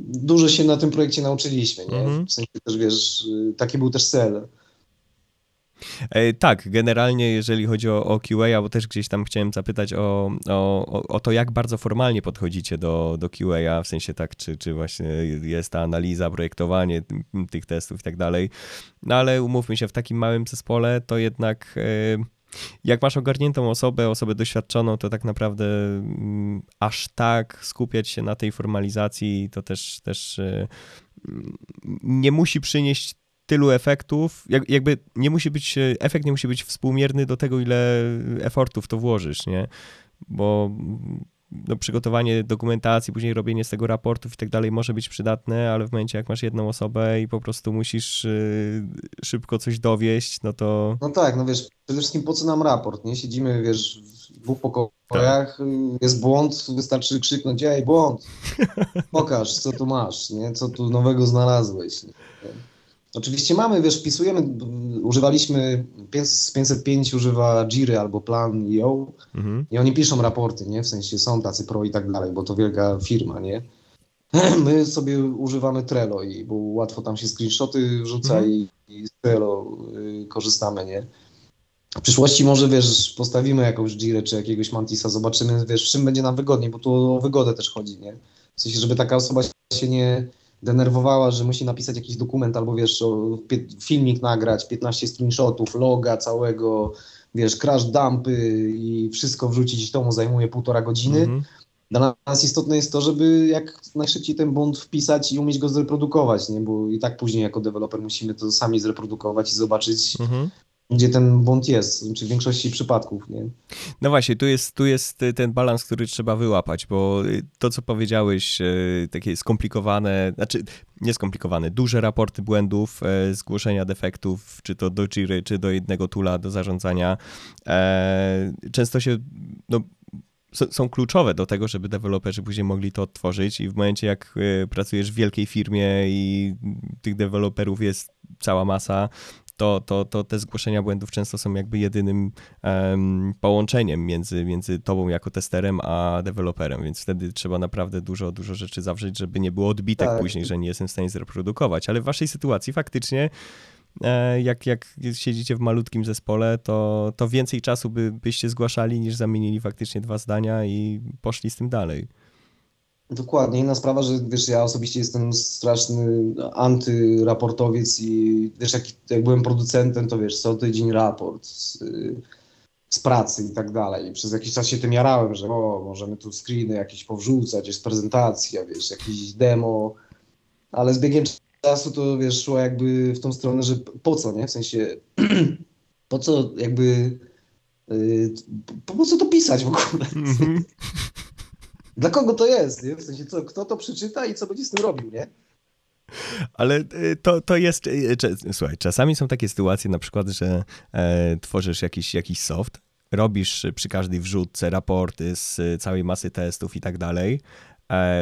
[SPEAKER 2] dużo się na tym projekcie nauczyliśmy, nie? Mhm. W sensie też, wiesz, taki był też cel.
[SPEAKER 1] E, tak, generalnie jeżeli chodzi o, o QA, bo też gdzieś tam chciałem zapytać o, o, o to, jak bardzo formalnie podchodzicie do, do QA, w sensie tak, czy, czy właśnie jest ta analiza, projektowanie tych testów i tak dalej. No ale umówmy się, w takim małym zespole to jednak e, jak masz ogarniętą osobę, osobę doświadczoną, to tak naprawdę mm, aż tak skupiać się na tej formalizacji to też, też e, nie musi przynieść tylu efektów, jak, jakby nie musi być, e, efekt nie musi być współmierny do tego, ile efortów to włożysz, nie? Bo no, przygotowanie dokumentacji, później robienie z tego raportów i tak dalej może być przydatne, ale w momencie jak masz jedną osobę i po prostu musisz y, szybko coś dowieść, no to...
[SPEAKER 2] No tak, no wiesz, przede wszystkim po co nam raport, nie? Siedzimy, wiesz, w dwóch pokojach, tak. jest błąd, wystarczy krzyknąć, ej, błąd, [laughs] pokaż, co tu masz, nie? Co tu nowego znalazłeś, nie? Oczywiście mamy, wiesz, wpisujemy, używaliśmy, 505 używa Jiry albo Plan.io mhm. i oni piszą raporty, nie? W sensie są tacy pro i tak dalej, bo to wielka firma, nie? [clears throat] My sobie używamy Trello, i, bo łatwo tam się screenshoty wrzuca mhm. i, i z Trello y, korzystamy, nie? W przyszłości może, wiesz, postawimy jakąś Jirę czy jakiegoś Mantisa, zobaczymy, wiesz, czym będzie nam wygodniej, bo tu o wygodę też chodzi, nie? W sensie, żeby taka osoba się nie denerwowała, że musi napisać jakiś dokument albo wiesz, filmik nagrać, 15 screenshotów, loga całego, wiesz, crash dumpy i wszystko wrzucić, to mu zajmuje półtora godziny. -hmm. Dla nas istotne jest to, żeby jak najszybciej ten błąd wpisać i umieć go zreprodukować, nie? bo i tak później jako deweloper musimy to sami zreprodukować i zobaczyć, -hmm gdzie ten błąd jest, czy w większości przypadków, nie?
[SPEAKER 1] No właśnie, tu jest, tu jest ten balans, który trzeba wyłapać, bo y, to, co powiedziałeś, y, takie skomplikowane, znaczy nie skomplikowane, duże raporty błędów, zgłoszenia defektów, czy to do Jiry, czy do jednego tula do zarządzania, e, często się, no, są kluczowe do tego, żeby deweloperzy później mogli to odtworzyć i w momencie jak pracujesz w wielkiej firmie i tych deweloperów jest cała masa, to, to, to te zgłoszenia błędów często są jakby jedynym um, połączeniem między, między tobą jako testerem a deweloperem, więc wtedy trzeba naprawdę dużo, dużo rzeczy zawrzeć, żeby nie było odbitek tak. później, że nie jestem w stanie zreprodukować. Ale w waszej sytuacji faktycznie e, jak, jak siedzicie w malutkim zespole, to, to więcej czasu by, byście zgłaszali niż zamienili faktycznie dwa zdania i poszli z tym dalej.
[SPEAKER 2] Dokładnie. Inna sprawa, że wiesz, ja osobiście jestem straszny antyraportowiec i wiesz, jak, jak byłem producentem, to wiesz, co tydzień raport z, z pracy i tak dalej. Przez jakiś czas się tym jarałem, że o, możemy tu screeny jakieś powrzucać, jest prezentacja, wiesz, jakiś demo, ale z biegiem czasu to wiesz, szło jakby w tą stronę, że po co, nie? W sensie, [clears throat] po co jakby, yy, po, po co to pisać w ogóle? Mm -hmm [laughs] dla kogo to jest, nie? W sensie, kto to przeczyta i co będzie z tym robił, nie?
[SPEAKER 1] Ale y, to, to jest, y, słuchaj, czasami są takie sytuacje na przykład, że e, tworzysz jakiś, jakiś soft, robisz przy każdej wrzutce raporty z całej masy testów i tak dalej,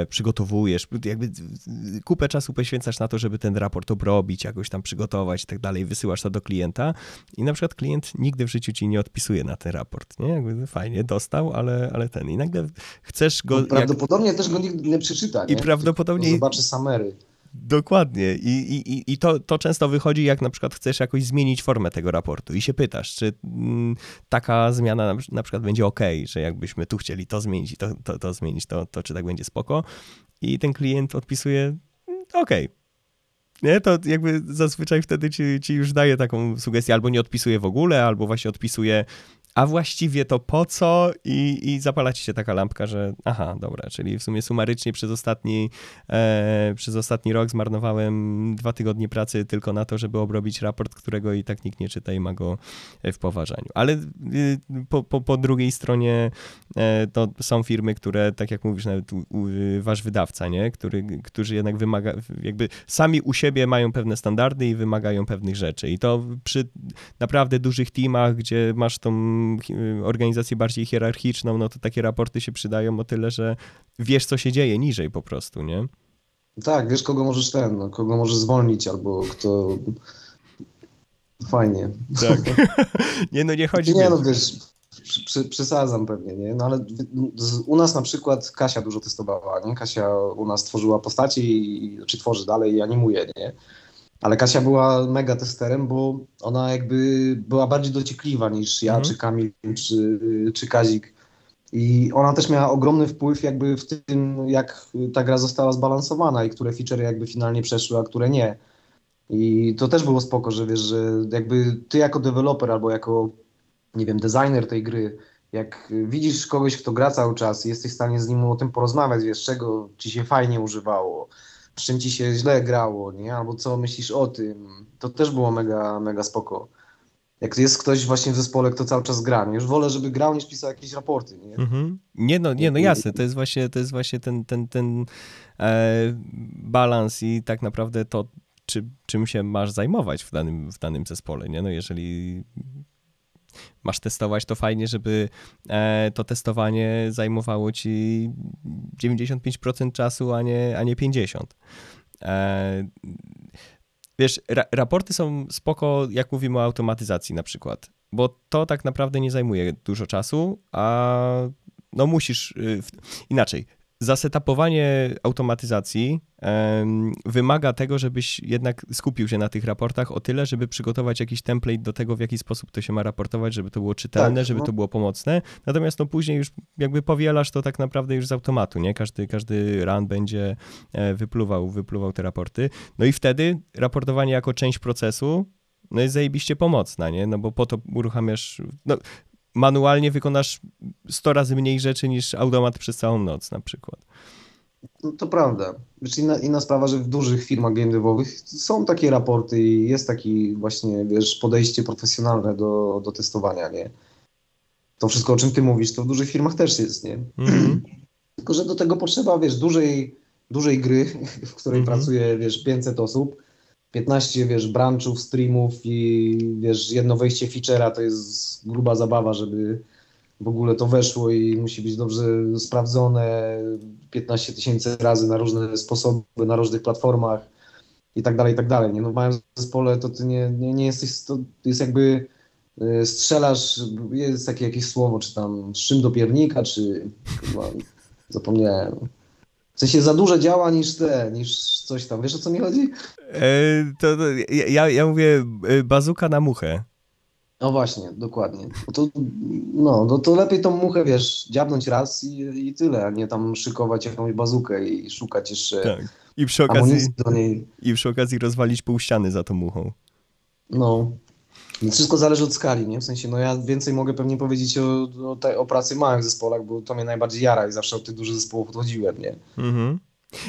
[SPEAKER 1] przygotowujesz, jakby kupę czasu poświęcasz na to, żeby ten raport obrobić, jakoś tam przygotować i tak dalej, wysyłasz to do klienta i na przykład klient nigdy w życiu ci nie odpisuje na ten raport, nie? Jakby fajnie, dostał, ale, ale ten i nagle chcesz go... No,
[SPEAKER 2] prawdopodobnie jak... też go nigdy nie przeczyta, nie?
[SPEAKER 1] I prawdopodobnie...
[SPEAKER 2] Zobaczy samery.
[SPEAKER 1] Dokładnie. I, i, i to, to często wychodzi, jak na przykład chcesz jakoś zmienić formę tego raportu i się pytasz, czy mm, taka zmiana na, przykład będzie ok, że jakbyśmy tu chcieli to zmienić i to, to, to zmienić, to, to czy tak będzie spoko. I ten klient odpisuje mm, ok. Nie, to jakby zazwyczaj wtedy ci, ci już daje taką sugestię, albo nie odpisuje w ogóle, albo właśnie odpisuje a właściwie to po co? I, i zapala ci się taka lampka, że aha, dobra, czyli w sumie sumarycznie przez ostatni, e, przez ostatni rok zmarnowałem dwa tygodnie pracy tylko na to, żeby obrobić raport, którego i tak nikt nie czyta i ma go w poważaniu. Ale y, po, po, po drugiej stronie e, to są firmy, które, tak jak mówisz, nawet wasz wydawca, nie? Który, którzy jednak wymaga, jakby sami u siebie mają pewne standardy i wymagają pewnych rzeczy. I to przy naprawdę dużych teamach, gdzie masz tą organizację bardziej hierarchiczną, no to takie raporty się przydają o tyle, że wiesz, co się dzieje niżej po prostu, nie?
[SPEAKER 2] Tak, wiesz, kogo możesz ten, no, kogo możesz zwolnić, albo kto... Fajnie.
[SPEAKER 1] Tak. [laughs] nie, no nie chodzi...
[SPEAKER 2] Nie, no wiesz, przesadzam pewnie, nie? No ale u nas na przykład Kasia dużo testowała, nie? Kasia u nas tworzyła postaci i, czy tworzy dalej i animuje, nie? Ale Kasia była mega testerem, bo ona jakby była bardziej dociekliwa niż ja, mhm. czy Kamil, czy, czy Kazik. I ona też miała ogromny wpływ jakby w tym, jak ta gra została zbalansowana i które featurey jakby finalnie przeszły, a które nie. I to też było spoko, że wiesz, że jakby ty jako deweloper albo jako, nie wiem, designer tej gry, jak widzisz kogoś, kto gra cały czas i jesteś w stanie z nim o tym porozmawiać, wiesz, czego ci się fajnie używało, czym ci się źle grało, nie? Albo co myślisz o tym. To też było mega, mega spoko. jak jest ktoś właśnie w zespole, kto cały czas gra. Już wolę, żeby grał, niż pisał jakieś raporty. Nie,
[SPEAKER 1] mhm. nie no, nie, no jasne, to jest właśnie, to jest właśnie ten, ten, ten e, balans i tak naprawdę to, czy, czym się masz zajmować w danym, w danym zespole, nie? No jeżeli masz testować, to fajnie, żeby e, to testowanie zajmowało ci 95% czasu, a nie, a nie 50%. E, wiesz, ra raporty są spoko, jak mówimy o automatyzacji na przykład, bo to tak naprawdę nie zajmuje dużo czasu, a no musisz, y, inaczej, zasetapowanie automatyzacji um, wymaga tego, żebyś jednak skupił się na tych raportach o tyle, żeby przygotować jakiś template do tego, w jaki sposób to się ma raportować, żeby to było czytelne, tak, żeby no. to było pomocne. Natomiast no później już jakby powielasz to tak naprawdę już z automatu, nie? Każdy, każdy run będzie e, wypluwał, wypluwał te raporty. No i wtedy raportowanie jako część procesu no jest zajebiście pomocna, nie? No bo po to uruchamiasz, no manualnie wykonasz 100 razy mniej rzeczy niż automat przez całą noc na przykład.
[SPEAKER 2] No, to prawda. Znaczy inna, inna sprawa, że w dużych firmach game devowych są takie raporty i jest taki właśnie, wiesz, podejście profesjonalne do, do testowania, nie? To wszystko, o czym ty mówisz, to w dużych firmach też jest, nie? Mm. [clears throat] Tylko, że do tego potrzeba, wiesz, dużej, dużej gry, [laughs] w której mm -hmm. pracuje, wiesz, 500 osób, 15, wiesz, branchów, streamów i wiesz, jedno wejście feature'a to jest gruba zabawa, żeby w ogóle to weszło i musi być dobrze sprawdzone 15 tysięcy razy na różne sposoby, na różnych platformach i tak dalej, i tak dalej. Nie? No, mając zespole, to ty nie, nie, nie jesteś, to jest jakby y, strzelasz, jest takie jakieś słowo, czy tam szym do piernika, czy chyba, zapomniałem. W sensie za dużo działa niż te, niż coś tam. Wiesz o co mi chodzi?
[SPEAKER 1] E, to, to, ja, ja mówię e, bazuka na muchę.
[SPEAKER 2] No właśnie, dokładnie. To, no, no to lepiej tą muchę, wiesz, dziabnąć raz i, i tyle, a nie tam szykować jakąś bazukę i szukać jeszcze tak.
[SPEAKER 1] I przy okazji, do niej. I przy okazji rozwalić pół ściany za tą muchą.
[SPEAKER 2] No, wszystko zależy od skali, nie? W sensie, no ja więcej mogę pewnie powiedzieć o, o, tej, o pracy w małych zespołach, bo to mnie najbardziej jara i zawsze od tych dużych zespołów odchodziłem, nie? Mhm.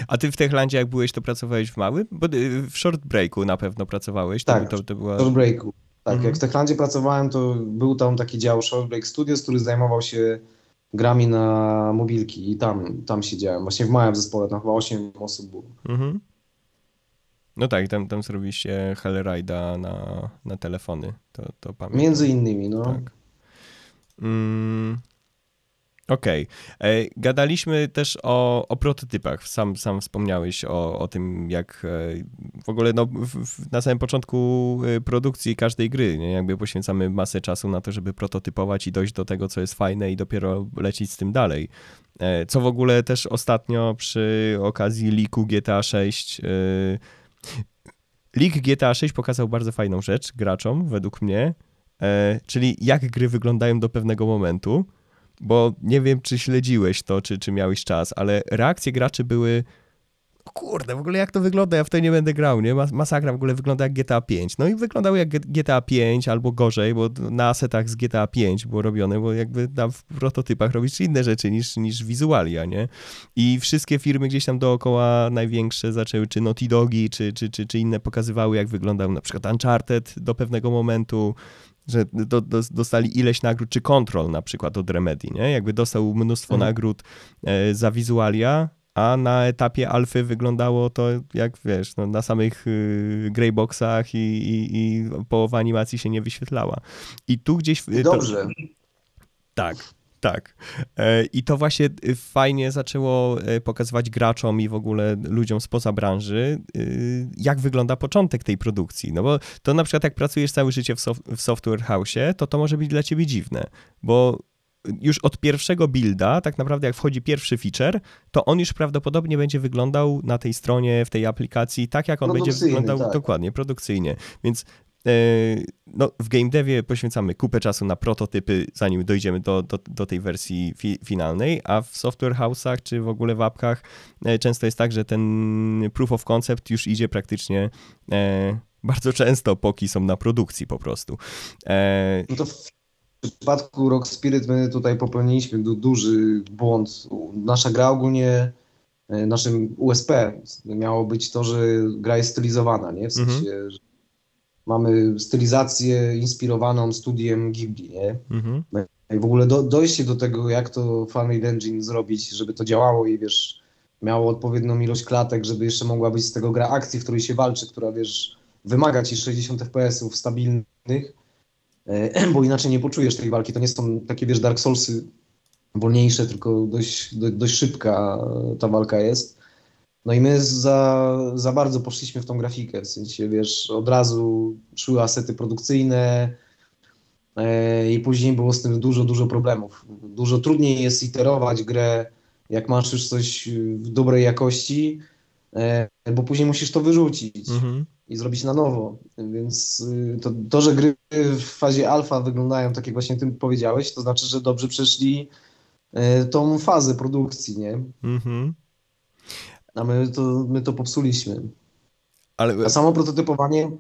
[SPEAKER 1] A ty w Techlandzie jak byłeś, to pracowałeś w małym? Bo y, w short breaku na pewno pracowałeś.
[SPEAKER 2] To, tak, to, to była... w short breaku. Tak, mhm. jak w Techlandzie pracowałem, to był tam taki dział Short Break Studios, który zajmował się grami na mobilki i tam, tam siedziałem. Właśnie w małym zespole, tam chyba 8 osób było. Mhm.
[SPEAKER 1] No tak, tam, tam zrobiliście Hellride'a na, na telefony, to, to pamiętam.
[SPEAKER 2] Między innymi, no. Tak.
[SPEAKER 1] Mm, Okej. Okay. E, gadaliśmy też o, o prototypach. Sam, sam wspomniałeś o, o tym, jak e, w ogóle no, w, na samym początku e, produkcji każdej gry, nie? jakby poświęcamy masę czasu na to, żeby prototypować i dojść do tego, co jest fajne i dopiero lecieć z tym dalej. Co w ogóle też ostatnio przy okazji liku GTA 6 Leak GTA 6 pokazał bardzo fajną rzecz graczom, według mnie, czyli jak gry wyglądają do pewnego momentu bo nie wiem, czy śledziłeś to, czy, czy miałeś czas, ale reakcje graczy były kurde, w ogóle jak to wygląda, ja w to nie będę grał, nie? Masakra w ogóle wygląda jak GTA 5. No i wyglądało jak GTA 5 albo gorzej, bo na asetach z GTA 5 było robione, bo jakby tam w prototypach robisz inne rzeczy niż, niż wizualia, nie? I wszystkie firmy gdzieś tam dookoła największe zaczęły, czy Naughty Dogi, czy, czy, czy, czy inne pokazywały, jak wyglądał na przykład Uncharted do pewnego momentu, że do, do, dostali ileś nagród, czy kontrol na przykład od Remedy, nie? Jakby dostał mnóstwo mhm. nagród e, za wizualia, a na etapie alfy wyglądało to jak, wiesz, no, na samych y, greyboxach i, i, i połowa animacji się nie wyświetlała. I tu gdzieś...
[SPEAKER 2] Dobrze. To,
[SPEAKER 1] tak. Tak. E, I to właśnie y, fajnie zaczęło e, pokazywać graczom i w ogóle ludziom spoza branży, y, jak wygląda początek tej produkcji. No bo to na przykład jak pracujesz całe życie w, w software house, to to może być dla ciebie dziwne, bo już od pierwszego builda, tak naprawdę jak wchodzi pierwszy feature, to on już prawdopodobnie będzie wyglądał na tej stronie, w tej aplikacji tak, jak on będzie wyglądał tak. dokładnie, produkcyjnie. Więc E, no, w game devie poświęcamy kupę czasu na prototypy, zanim dojdziemy do, do, do tej wersji fi finalnej, a w software house'ach czy w ogóle w apkach e, często jest tak, że ten proof of concept już idzie praktycznie e, bardzo często, póki są na produkcji po prostu.
[SPEAKER 2] E... No to w przypadku Rock Spirit my tutaj popełniliśmy du duży błąd. Nasza gra ogólnie e, naszym USP miało być to, że gra jest stylizowana, nie? W sensie, mhm mamy stylizację inspirowaną studiem Ghibli, nie?
[SPEAKER 1] Mhm.
[SPEAKER 2] I w ogóle do, dojście do tego, jak to Unreal Engine zrobić, żeby to działało i wiesz, miało odpowiednią ilość klatek, żeby jeszcze mogła być z tego gra akcji, w której się walczy, która wiesz, wymaga ci 60 FPS-ów stabilnych, [clears throat] bo inaczej nie poczujesz tej walki. To nie są takie, wiesz, Dark Soulsy wolniejsze, tylko dość, do, dość szybka ta walka jest. No i my za, za bardzo poszliśmy w tą grafikę, w sensie, wiesz, od razu szły asety produkcyjne e, i później było z tym dużo, dużo problemów. Dużo trudniej jest iterować grę, jak masz już coś w dobrej jakości, e, bo później musisz to wyrzucić
[SPEAKER 1] Mhm.
[SPEAKER 2] i zrobić na nowo. Więc y, to, to, że gry w fazie alfa wyglądają tak, jak właśnie ty powiedziałeś, to znaczy, że dobrze przeszli e, tą fazę produkcji, nie?
[SPEAKER 1] Mhm.
[SPEAKER 2] A my to, my to popsuliśmy.
[SPEAKER 1] Ale
[SPEAKER 2] A samo prototypowanie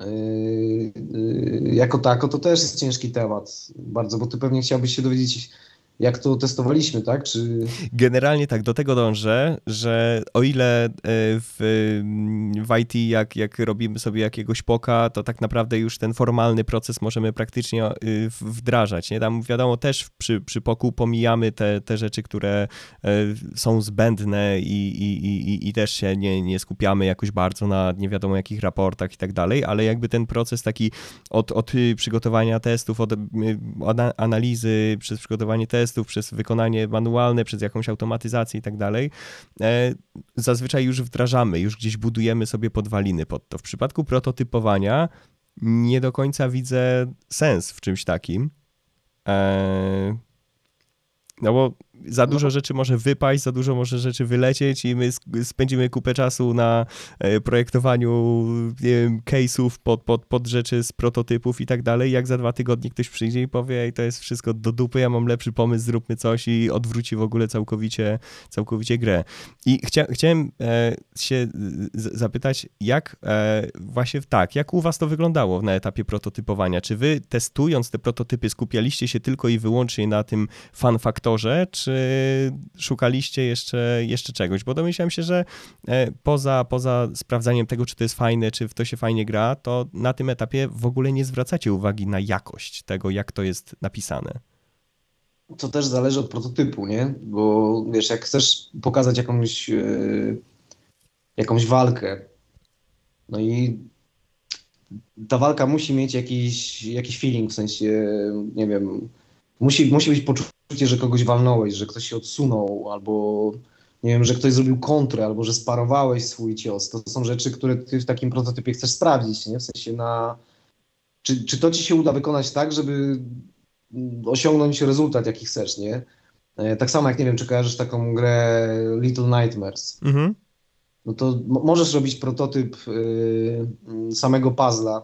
[SPEAKER 2] yy, yy, jako tako to też jest ciężki temat bardzo, bo ty pewnie chciałbyś się dowiedzieć, jak to testowaliśmy, tak? Czy...
[SPEAKER 1] Generalnie tak, do tego dążę, że o ile e, w, w IT, jak, jak robimy sobie jakiegoś poka, to tak naprawdę już ten formalny proces możemy praktycznie e, wdrażać. Nie? Tam wiadomo, też przy, przy poku pomijamy te, te rzeczy, które e, są zbędne i, i, i, i też się nie, nie skupiamy jakoś bardzo na nie wiadomo jakich raportach i tak dalej, ale jakby ten proces taki od, od przygotowania testów, od ana- analizy, przez przygotowanie testów, przez wykonanie manualne, przez jakąś automatyzację i tak dalej, e, zazwyczaj już wdrażamy, już gdzieś budujemy sobie podwaliny pod to. W przypadku prototypowania nie do końca widzę sens w czymś takim. E, no bo za dużo rzeczy może wypaść, za dużo może rzeczy wylecieć i my spędzimy kupę czasu na e, projektowaniu case'ów pod, pod, pod rzeczy z prototypów i tak dalej. Jak za dwa tygodnie ktoś przyjdzie i powie, Ej, to jest wszystko do dupy, ja mam lepszy pomysł, zróbmy coś i odwróci w ogóle całkowicie, całkowicie grę. I chcia, chciałem e, się z, zapytać, jak e, właśnie tak, jak u was to wyglądało na etapie prototypowania? Czy wy testując te prototypy skupialiście się tylko i wyłącznie na tym fan faktorze, czy szukaliście jeszcze, jeszcze czegoś? Bo domyślałem się, że e, poza, poza sprawdzaniem tego, czy to jest fajne, czy w to się fajnie gra, to na tym etapie w ogóle nie zwracacie uwagi na jakość tego, jak to jest napisane.
[SPEAKER 2] To też zależy od prototypu, nie? Bo wiesz, jak chcesz pokazać jakąś, yy, jakąś walkę, no i ta walka musi mieć jakiś, jakiś feeling, w sensie, nie wiem, musi, musi być poczucie, że kogoś walnąłeś, że ktoś się odsunął, albo nie wiem, że ktoś zrobił kontrę, albo że sparowałeś swój cios. To są rzeczy, które ty w takim prototypie chcesz sprawdzić, nie? W sensie na... Czy, czy to ci się uda wykonać tak, żeby osiągnąć rezultat, jaki chcesz, nie? E, Tak samo jak, nie wiem, czy kojarzysz taką grę Little Nightmares.
[SPEAKER 1] Mhm.
[SPEAKER 2] No to mo- możesz robić prototyp y, y, samego puzzla.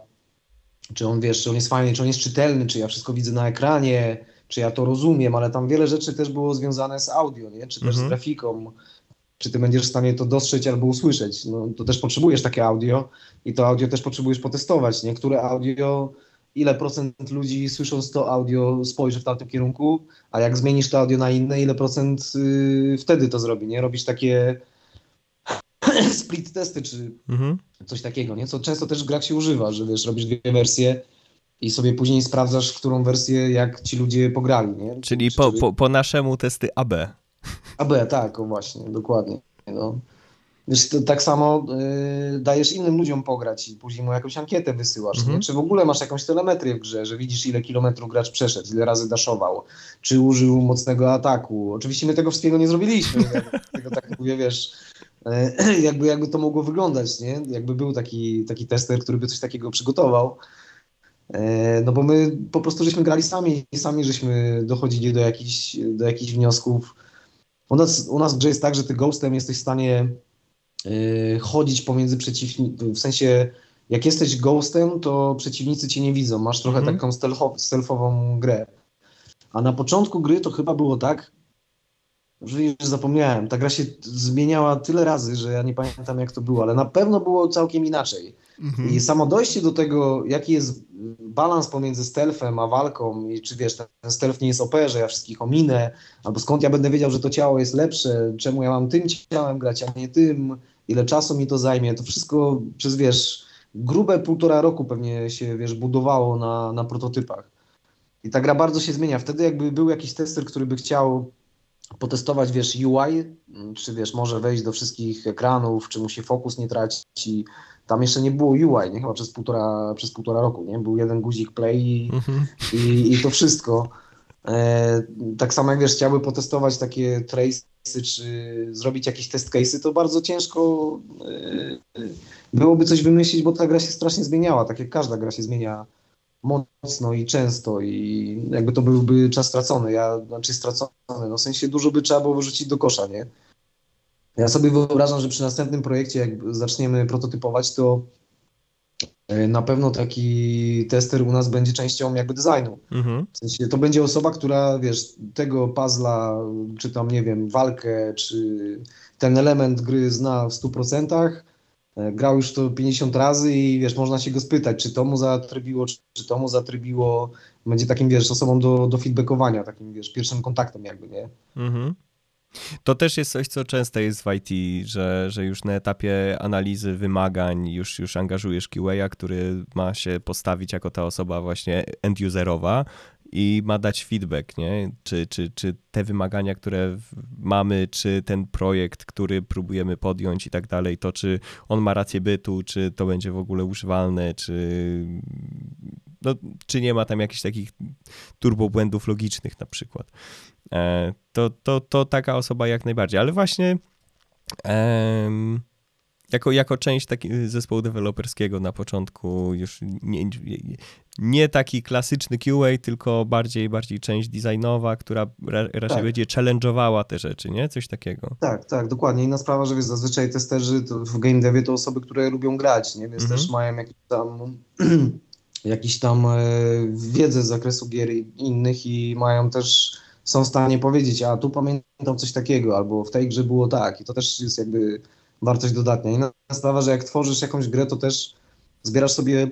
[SPEAKER 2] Czy on, wiesz, czy on jest fajny, czy on jest czytelny, czy ja wszystko widzę na ekranie, czy ja to rozumiem, ale tam wiele rzeczy też było związane z audio, nie? Czy też
[SPEAKER 1] Mhm.
[SPEAKER 2] z grafiką. Czy ty będziesz w stanie to dostrzec albo usłyszeć? No, to też potrzebujesz takie audio i to audio też potrzebujesz potestować, nie? Które audio, ile procent ludzi słysząc to audio spojrzy w tamtym kierunku, a jak zmienisz to audio na inne, ile procent y, wtedy to zrobi, nie? Robisz takie [clears throat] split testy, czy
[SPEAKER 1] Mhm.
[SPEAKER 2] coś takiego, nie? Co często też w grach się używa, że wiesz, robisz dwie wersje i sobie później sprawdzasz, którą wersję jak ci ludzie pograli, nie?
[SPEAKER 1] Czyli
[SPEAKER 2] Czy-
[SPEAKER 1] po, po, po naszemu testy AB.
[SPEAKER 2] AB, tak, o właśnie, dokładnie. No. Wiesz, to tak samo y, dajesz innym ludziom pograć i później mu jakąś ankietę wysyłasz,
[SPEAKER 1] Mhm.
[SPEAKER 2] nie? Czy w ogóle masz jakąś telemetrię w grze, że widzisz ile kilometrów gracz przeszedł, ile razy daszował, czy użył mocnego ataku. Oczywiście my tego wszystkiego nie zrobiliśmy, ja [laughs] tego tak mówię, wiesz, y, [clears throat] jakby, jakby to mogło wyglądać, nie? Jakby był taki, taki tester, który by coś takiego przygotował. E, No bo my po prostu żeśmy grali sami i sami żeśmy dochodzili do jakichś, do jakichś wniosków. U nas, u nas w grze jest tak, że ty ghostem jesteś w stanie y, chodzić pomiędzy przeciwnikami, w sensie jak jesteś ghostem, to przeciwnicy cię nie widzą, masz trochę
[SPEAKER 1] Mhm.
[SPEAKER 2] taką stealtho- stealthową grę. A na początku gry to chyba było tak, już zapomniałem, ta gra się zmieniała tyle razy, że ja nie pamiętam jak to było, ale na pewno było całkiem inaczej.
[SPEAKER 1] Mhm.
[SPEAKER 2] I samo dojście do tego, jaki jest balans pomiędzy stealthem a walką i czy wiesz, ten stealth nie jest OP, że ja wszystkich ominę, albo skąd ja będę wiedział, że to ciało jest lepsze, czemu ja mam tym ciałem grać, a nie tym, ile czasu mi to zajmie, to wszystko przez, wiesz, grube półtora roku pewnie się, wiesz, budowało na, na prototypach. I ta gra bardzo się zmienia. Wtedy jakby był jakiś tester, który by chciał potestować, wiesz, UI, czy wiesz, może wejść do wszystkich ekranów, czy mu się fokus nie traci. Tam jeszcze nie było UI, nie? Chyba przez półtora, przez półtora roku, nie? Był jeden guzik play i, mhm. i, i to wszystko. E, tak samo jak wiesz, chciałby potestować takie trace'y, czy zrobić jakieś test case'y, to bardzo ciężko e, byłoby coś wymyślić, bo ta gra się strasznie zmieniała, tak jak każda gra się zmienia mocno i często i jakby to byłby czas stracony, ja, znaczy stracony, no w sensie dużo by trzeba było wyrzucić do kosza, nie? Ja sobie wyobrażam, że przy następnym projekcie, jak zaczniemy prototypować, to e, na pewno taki tester u nas będzie częścią jakby designu. Mhm. W sensie to będzie osoba, która, wiesz, tego puzzla, czy tam, nie wiem, walkę, czy ten element gry zna w 100%, E, grał już to 50 razy i wiesz, można się go spytać, czy to mu zatrybiło, czy, czy to mu zatrybiło. Będzie takim, wiesz, osobą do, do feedbackowania, takim, wiesz, pierwszym kontaktem jakby, nie? Mhm.
[SPEAKER 1] To też jest coś, co często jest w IT, że, że już na etapie analizy wymagań już, już angażujesz QA, który ma się postawić jako ta osoba właśnie end-userowa i ma dać feedback, nie? Czy, czy, czy te wymagania, które mamy, czy ten projekt, który próbujemy podjąć i tak dalej, to czy on ma rację bytu, czy to będzie w ogóle używalne, czy, no, czy nie ma tam jakichś takich turbobłędów logicznych na przykład. E, to, to, to taka osoba jak najbardziej, ale właśnie jako, jako część taki zespołu deweloperskiego na początku już nie, nie taki klasyczny QA, tylko bardziej, bardziej część designowa, która raczej tak. będzie challenge'owała te rzeczy, nie? Coś takiego.
[SPEAKER 2] Tak, tak, dokładnie. Inna sprawa, że wiesz, zazwyczaj testerzy w game devie to osoby, które lubią grać, nie? Więc mhm. też mają jakiś tam [clears throat] jakiś tam e, wiedzę z zakresu gier innych i mają też są w stanie powiedzieć, a tu pamiętam coś takiego, albo w tej grze było tak i to też jest jakby wartość dodatnia. Inna sprawa, że jak tworzysz jakąś grę, to też zbierasz sobie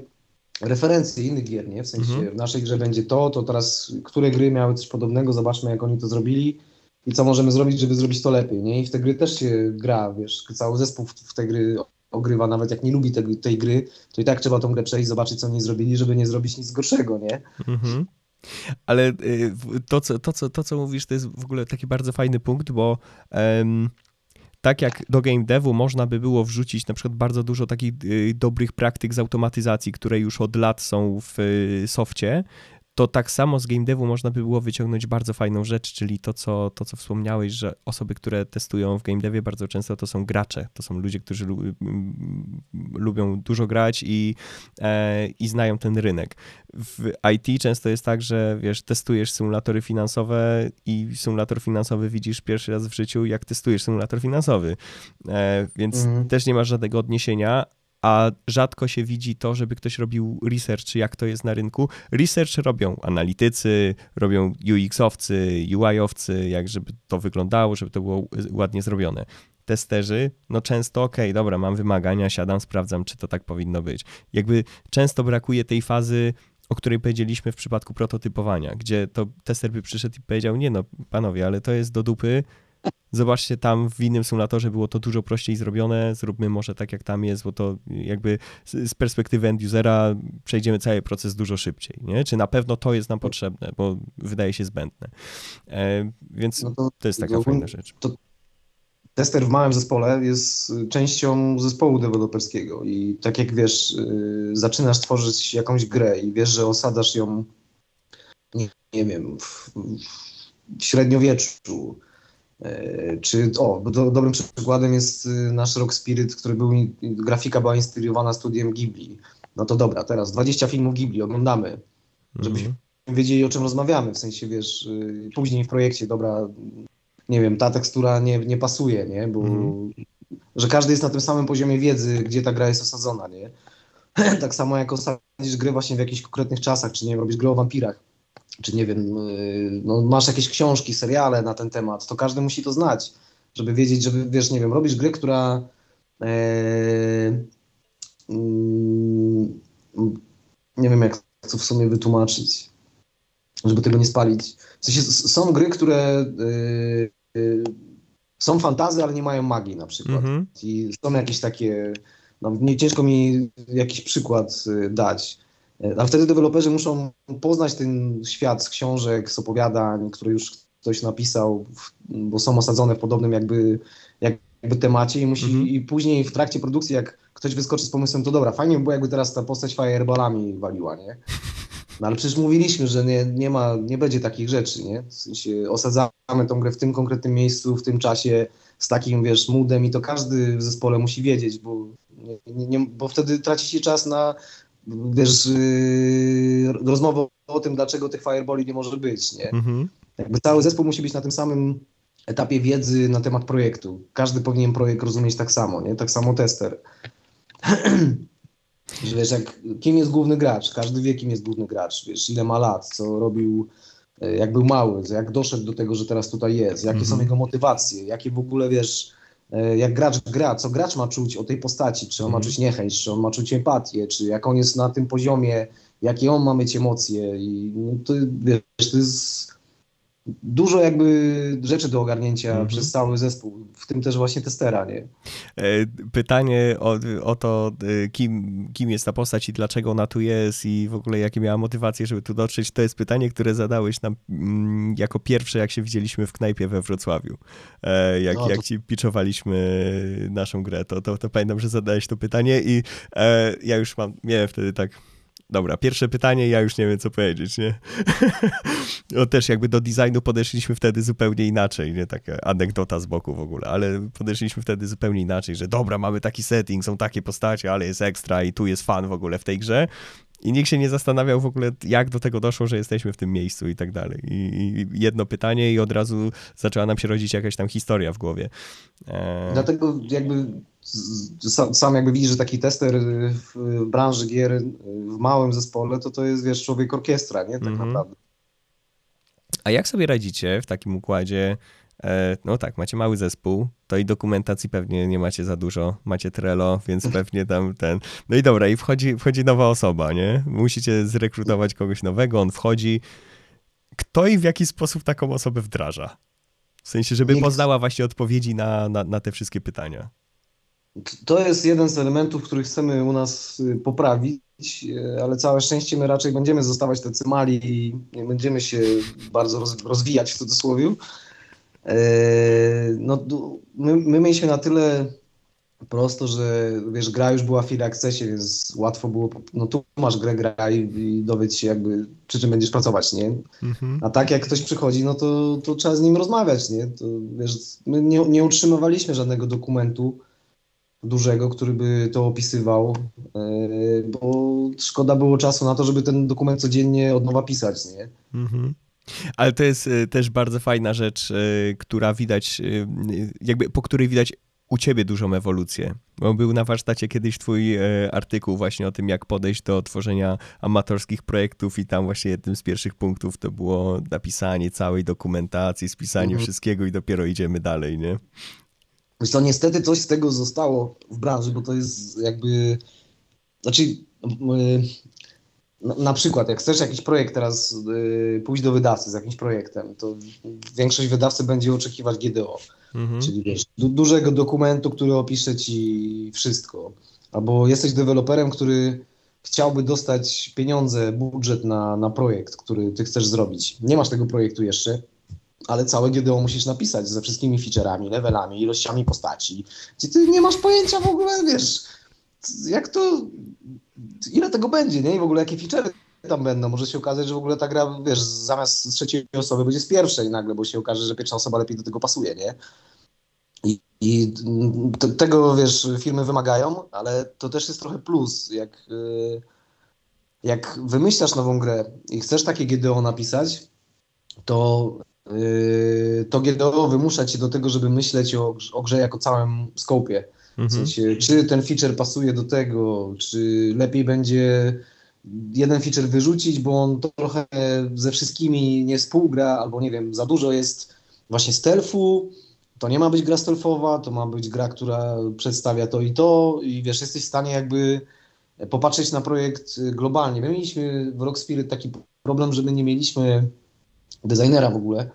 [SPEAKER 2] referencje innych gier, nie? W sensie mhm. w naszej grze będzie to, to teraz które gry miały coś podobnego, zobaczmy jak oni to zrobili i co możemy zrobić, żeby zrobić to lepiej, nie? I w te gry też się gra, wiesz, cały zespół w, te gry ogrywa, nawet jak nie lubi te, tej gry, to i tak trzeba tą grę przejść, zobaczyć co oni zrobili, żeby nie zrobić nic gorszego, nie? Mhm.
[SPEAKER 1] Ale y, to co, to, co, to, co mówisz, to jest w ogóle taki bardzo fajny punkt, bo um, tak jak do game devu można by było wrzucić na przykład bardzo dużo takich y, dobrych praktyk z automatyzacji, które już od lat są w y, softie, to tak samo z game devu można by było wyciągnąć bardzo fajną rzecz, czyli to co, to, co wspomniałeś, że osoby, które testują w game devie bardzo często to są gracze, to są ludzie, którzy lu lubią dużo grać i, e, i znają ten rynek. W IT często jest tak, że wiesz, testujesz symulatory finansowe i symulator finansowy widzisz pierwszy raz w życiu, jak testujesz symulator finansowy, e, więc mm. też nie masz żadnego odniesienia, a rzadko się widzi to, żeby ktoś robił research, jak to jest na rynku. Research robią analitycy, robią UX-owcy, UI-owcy, jak żeby to wyglądało, żeby to było ładnie zrobione. Testerzy, no często, ok, dobra, mam wymagania, siadam, sprawdzam, czy to tak powinno być. Jakby często brakuje tej fazy, o której powiedzieliśmy w przypadku prototypowania, gdzie to tester by przyszedł i powiedział, nie no, panowie, ale to jest do dupy, Zobaczcie, tam w innym symulatorze było to dużo prościej zrobione, zróbmy może tak jak tam jest, bo to jakby z, perspektywy end-usera przejdziemy cały proces dużo szybciej, nie? Czy na pewno to jest nam potrzebne, bo wydaje się zbędne. E, więc no to, to, jest taka fajna rzecz. To
[SPEAKER 2] tester w małym zespole jest częścią zespołu deweloperskiego i tak jak wiesz, yy, zaczynasz tworzyć jakąś grę i wiesz, że osadasz ją, nie, nie wiem, w, w średniowieczu, czy, o, do, dobrym przykładem jest y, nasz Rock Spirit, który był, grafika była inspirowana studiem Ghibli. No to dobra, teraz 20 filmów Ghibli oglądamy, żebyśmy mm -hmm. wiedzieli o czym rozmawiamy, w sensie wiesz, y, później w projekcie, dobra, nie wiem, ta tekstura nie, nie pasuje, nie, bo mm -hmm. że każdy jest na tym samym poziomie wiedzy, gdzie ta gra jest osadzona, nie. [clears throat] tak samo jak osadzisz grę właśnie w jakichś konkretnych czasach, czy nie wiem, robisz grę o wampirach, czy nie wiem, y, no, masz jakieś książki, seriale na ten temat, to każdy musi to znać, żeby wiedzieć, że wiesz, nie wiem, robisz grę, która e, mm, nie wiem, jak to w sumie wytłumaczyć, żeby tego nie spalić. W sensie są gry, które y, y, są fantazy, ale nie mają magii na przykład. Mm -hmm. I są jakieś takie no, nie ciężko mi jakiś przykład dać. A wtedy deweloperzy muszą poznać ten świat z książek, z opowiadań, które już ktoś napisał, bo są osadzone w podobnym jakby, jakby temacie i musi
[SPEAKER 1] Mhm.
[SPEAKER 2] i później w trakcie produkcji, jak ktoś wyskoczy z pomysłem, to dobra, fajnie by było jakby teraz ta postać fireballami waliła, nie? No ale przecież mówiliśmy, że nie, nie ma, nie będzie takich rzeczy, nie? W sensie osadzamy tą grę w tym konkretnym miejscu, w tym czasie, z takim, wiesz, moodem i to każdy w zespole musi wiedzieć, bo, nie, nie, nie, bo wtedy traci się czas na, wiesz, yy, o tym, dlaczego tych fireballi nie może być, nie?
[SPEAKER 1] Mhm.
[SPEAKER 2] Jakby cały zespół musi być na tym samym etapie wiedzy na temat projektu. Każdy powinien projekt rozumieć tak samo, nie? Tak samo tester. [clears throat] Że wiesz, jak, kim jest główny gracz? Każdy wie, kim jest główny gracz. Wiesz, ile ma lat, co robił, e, jak był mały, jak doszedł do tego, że teraz tutaj jest, jakie są
[SPEAKER 1] Mhm.
[SPEAKER 2] jego motywacje, jakie w ogóle, wiesz, jak gracz gra, co gracz ma czuć o tej postaci, czy on ma
[SPEAKER 1] Mhm.
[SPEAKER 2] czuć niechęć, czy on ma czuć empatię, czy jak on jest na tym poziomie, jakie on ma mieć emocje? I no, to, wiesz, to jest dużo jakby rzeczy do ogarnięcia
[SPEAKER 1] Mhm.
[SPEAKER 2] przez cały zespół, w tym też właśnie testera, nie?
[SPEAKER 1] E, Pytanie o, o to, e, kim, kim jest ta postać i dlaczego ona tu jest i w ogóle jakie miała motywacje, żeby tu dotrzeć, to jest pytanie, które zadałeś nam mm, jako pierwsze, jak się widzieliśmy w knajpie we Wrocławiu. E, Jak,
[SPEAKER 2] No, to-
[SPEAKER 1] jak ci pitchowaliśmy naszą grę, to, to, to pamiętam, że zadałeś to pytanie i ja już mam, miałem wtedy tak Dobra, pierwsze pytanie, ja już nie wiem, co powiedzieć, nie? [laughs] no też jakby do designu podeszliśmy wtedy zupełnie inaczej, nie? Taka anegdota z boku w ogóle, ale podeszliśmy wtedy zupełnie inaczej, że dobra, mamy taki setting, są takie postacie, ale jest ekstra i tu jest fan w ogóle w tej grze. I nikt się nie zastanawiał w ogóle, jak do tego doszło, że jesteśmy w tym miejscu i tak dalej. I, i jedno pytanie i od razu zaczęła nam się rodzić jakaś tam historia w głowie. E,
[SPEAKER 2] Dlatego jakby sam, sam jakby widzisz, że taki tester w, branży gier w małym zespole, to to jest, wiesz, człowiek orkiestra, nie? Tak
[SPEAKER 1] Mhm.
[SPEAKER 2] naprawdę.
[SPEAKER 1] A jak sobie radzicie w takim układzie? E, No tak, macie mały zespół, to i dokumentacji pewnie nie macie za dużo, macie Trello, więc pewnie tam ten... No i dobra, i wchodzi, wchodzi nowa osoba, nie? Musicie zrekrutować kogoś nowego, on wchodzi. Kto i w jaki sposób taką osobę wdraża? W sensie, żeby
[SPEAKER 2] Nikt.
[SPEAKER 1] poznała właśnie odpowiedzi na, na, na te wszystkie pytania.
[SPEAKER 2] To jest jeden z elementów, który chcemy u nas y, poprawić, y, ale całe szczęście my raczej będziemy zostawać tacy mali i nie będziemy się bardzo roz, rozwijać w cudzysłowie. E, No, my, my mieliśmy na tyle prosto, że wiesz, gra już była w Early Accessie, więc łatwo było, no tu masz grę, graj i dowiedz się jakby, przy czym będziesz pracować, nie?
[SPEAKER 1] Mhm.
[SPEAKER 2] A tak jak ktoś przychodzi, no to, to trzeba z nim rozmawiać, nie? To, wiesz, my nie, nie utrzymywaliśmy żadnego dokumentu dużego, który by to opisywał, yy, bo szkoda było czasu na to, żeby ten dokument codziennie od nowa pisać, nie?
[SPEAKER 1] Mhm. Ale to jest y, też bardzo fajna rzecz, y, która widać, y, jakby po której widać u ciebie dużą ewolucję. Bo był na warsztacie kiedyś twój artykuł właśnie o tym, jak podejść do tworzenia amatorskich projektów i tam właśnie jednym z pierwszych punktów to było napisanie całej dokumentacji, spisanie
[SPEAKER 2] Mhm.
[SPEAKER 1] wszystkiego i dopiero idziemy dalej, nie?
[SPEAKER 2] Wiesz co, niestety coś z tego zostało w branży, bo to jest jakby, znaczy na, na przykład jak chcesz jakiś projekt teraz yy, pójść do wydawcy z jakimś projektem, to większość wydawcy będzie oczekiwać GDO.
[SPEAKER 1] Mhm.
[SPEAKER 2] Czyli wiesz, du dużego dokumentu, który opisze ci wszystko. Albo jesteś deweloperem, który chciałby dostać pieniądze, budżet na, na projekt, który ty chcesz zrobić. Nie masz tego projektu jeszcze, ale całe GDO musisz napisać ze wszystkimi featureami, levelami, ilościami postaci, gdzie ty nie masz pojęcia w ogóle, wiesz, jak to, ile tego będzie, nie? I w ogóle jakie feature'y tam będą. Może się okazać, że w ogóle ta gra, wiesz, zamiast z trzeciej osoby będzie z pierwszej nagle, bo się okaże, że pierwsza osoba lepiej do tego pasuje, nie? I, i tego, wiesz, firmy wymagają, ale to też jest trochę plus, jak, y, jak wymyślasz nową grę i chcesz takie GDO napisać, to, y, to GDO wymusza cię do tego, żeby myśleć o, o grze jako całym skopie. W
[SPEAKER 1] Mhm.
[SPEAKER 2] sensie, czy ten feature pasuje do tego, czy lepiej będzie jeden feature wyrzucić, bo on trochę ze wszystkimi nie współgra, albo nie wiem, za dużo jest właśnie stealthu, to nie ma być gra stealthowa, to ma być gra, która przedstawia to i to i wiesz, jesteś w stanie jakby popatrzeć na projekt globalnie. My mieliśmy w Rock Spirit taki problem, że my nie mieliśmy designera w ogóle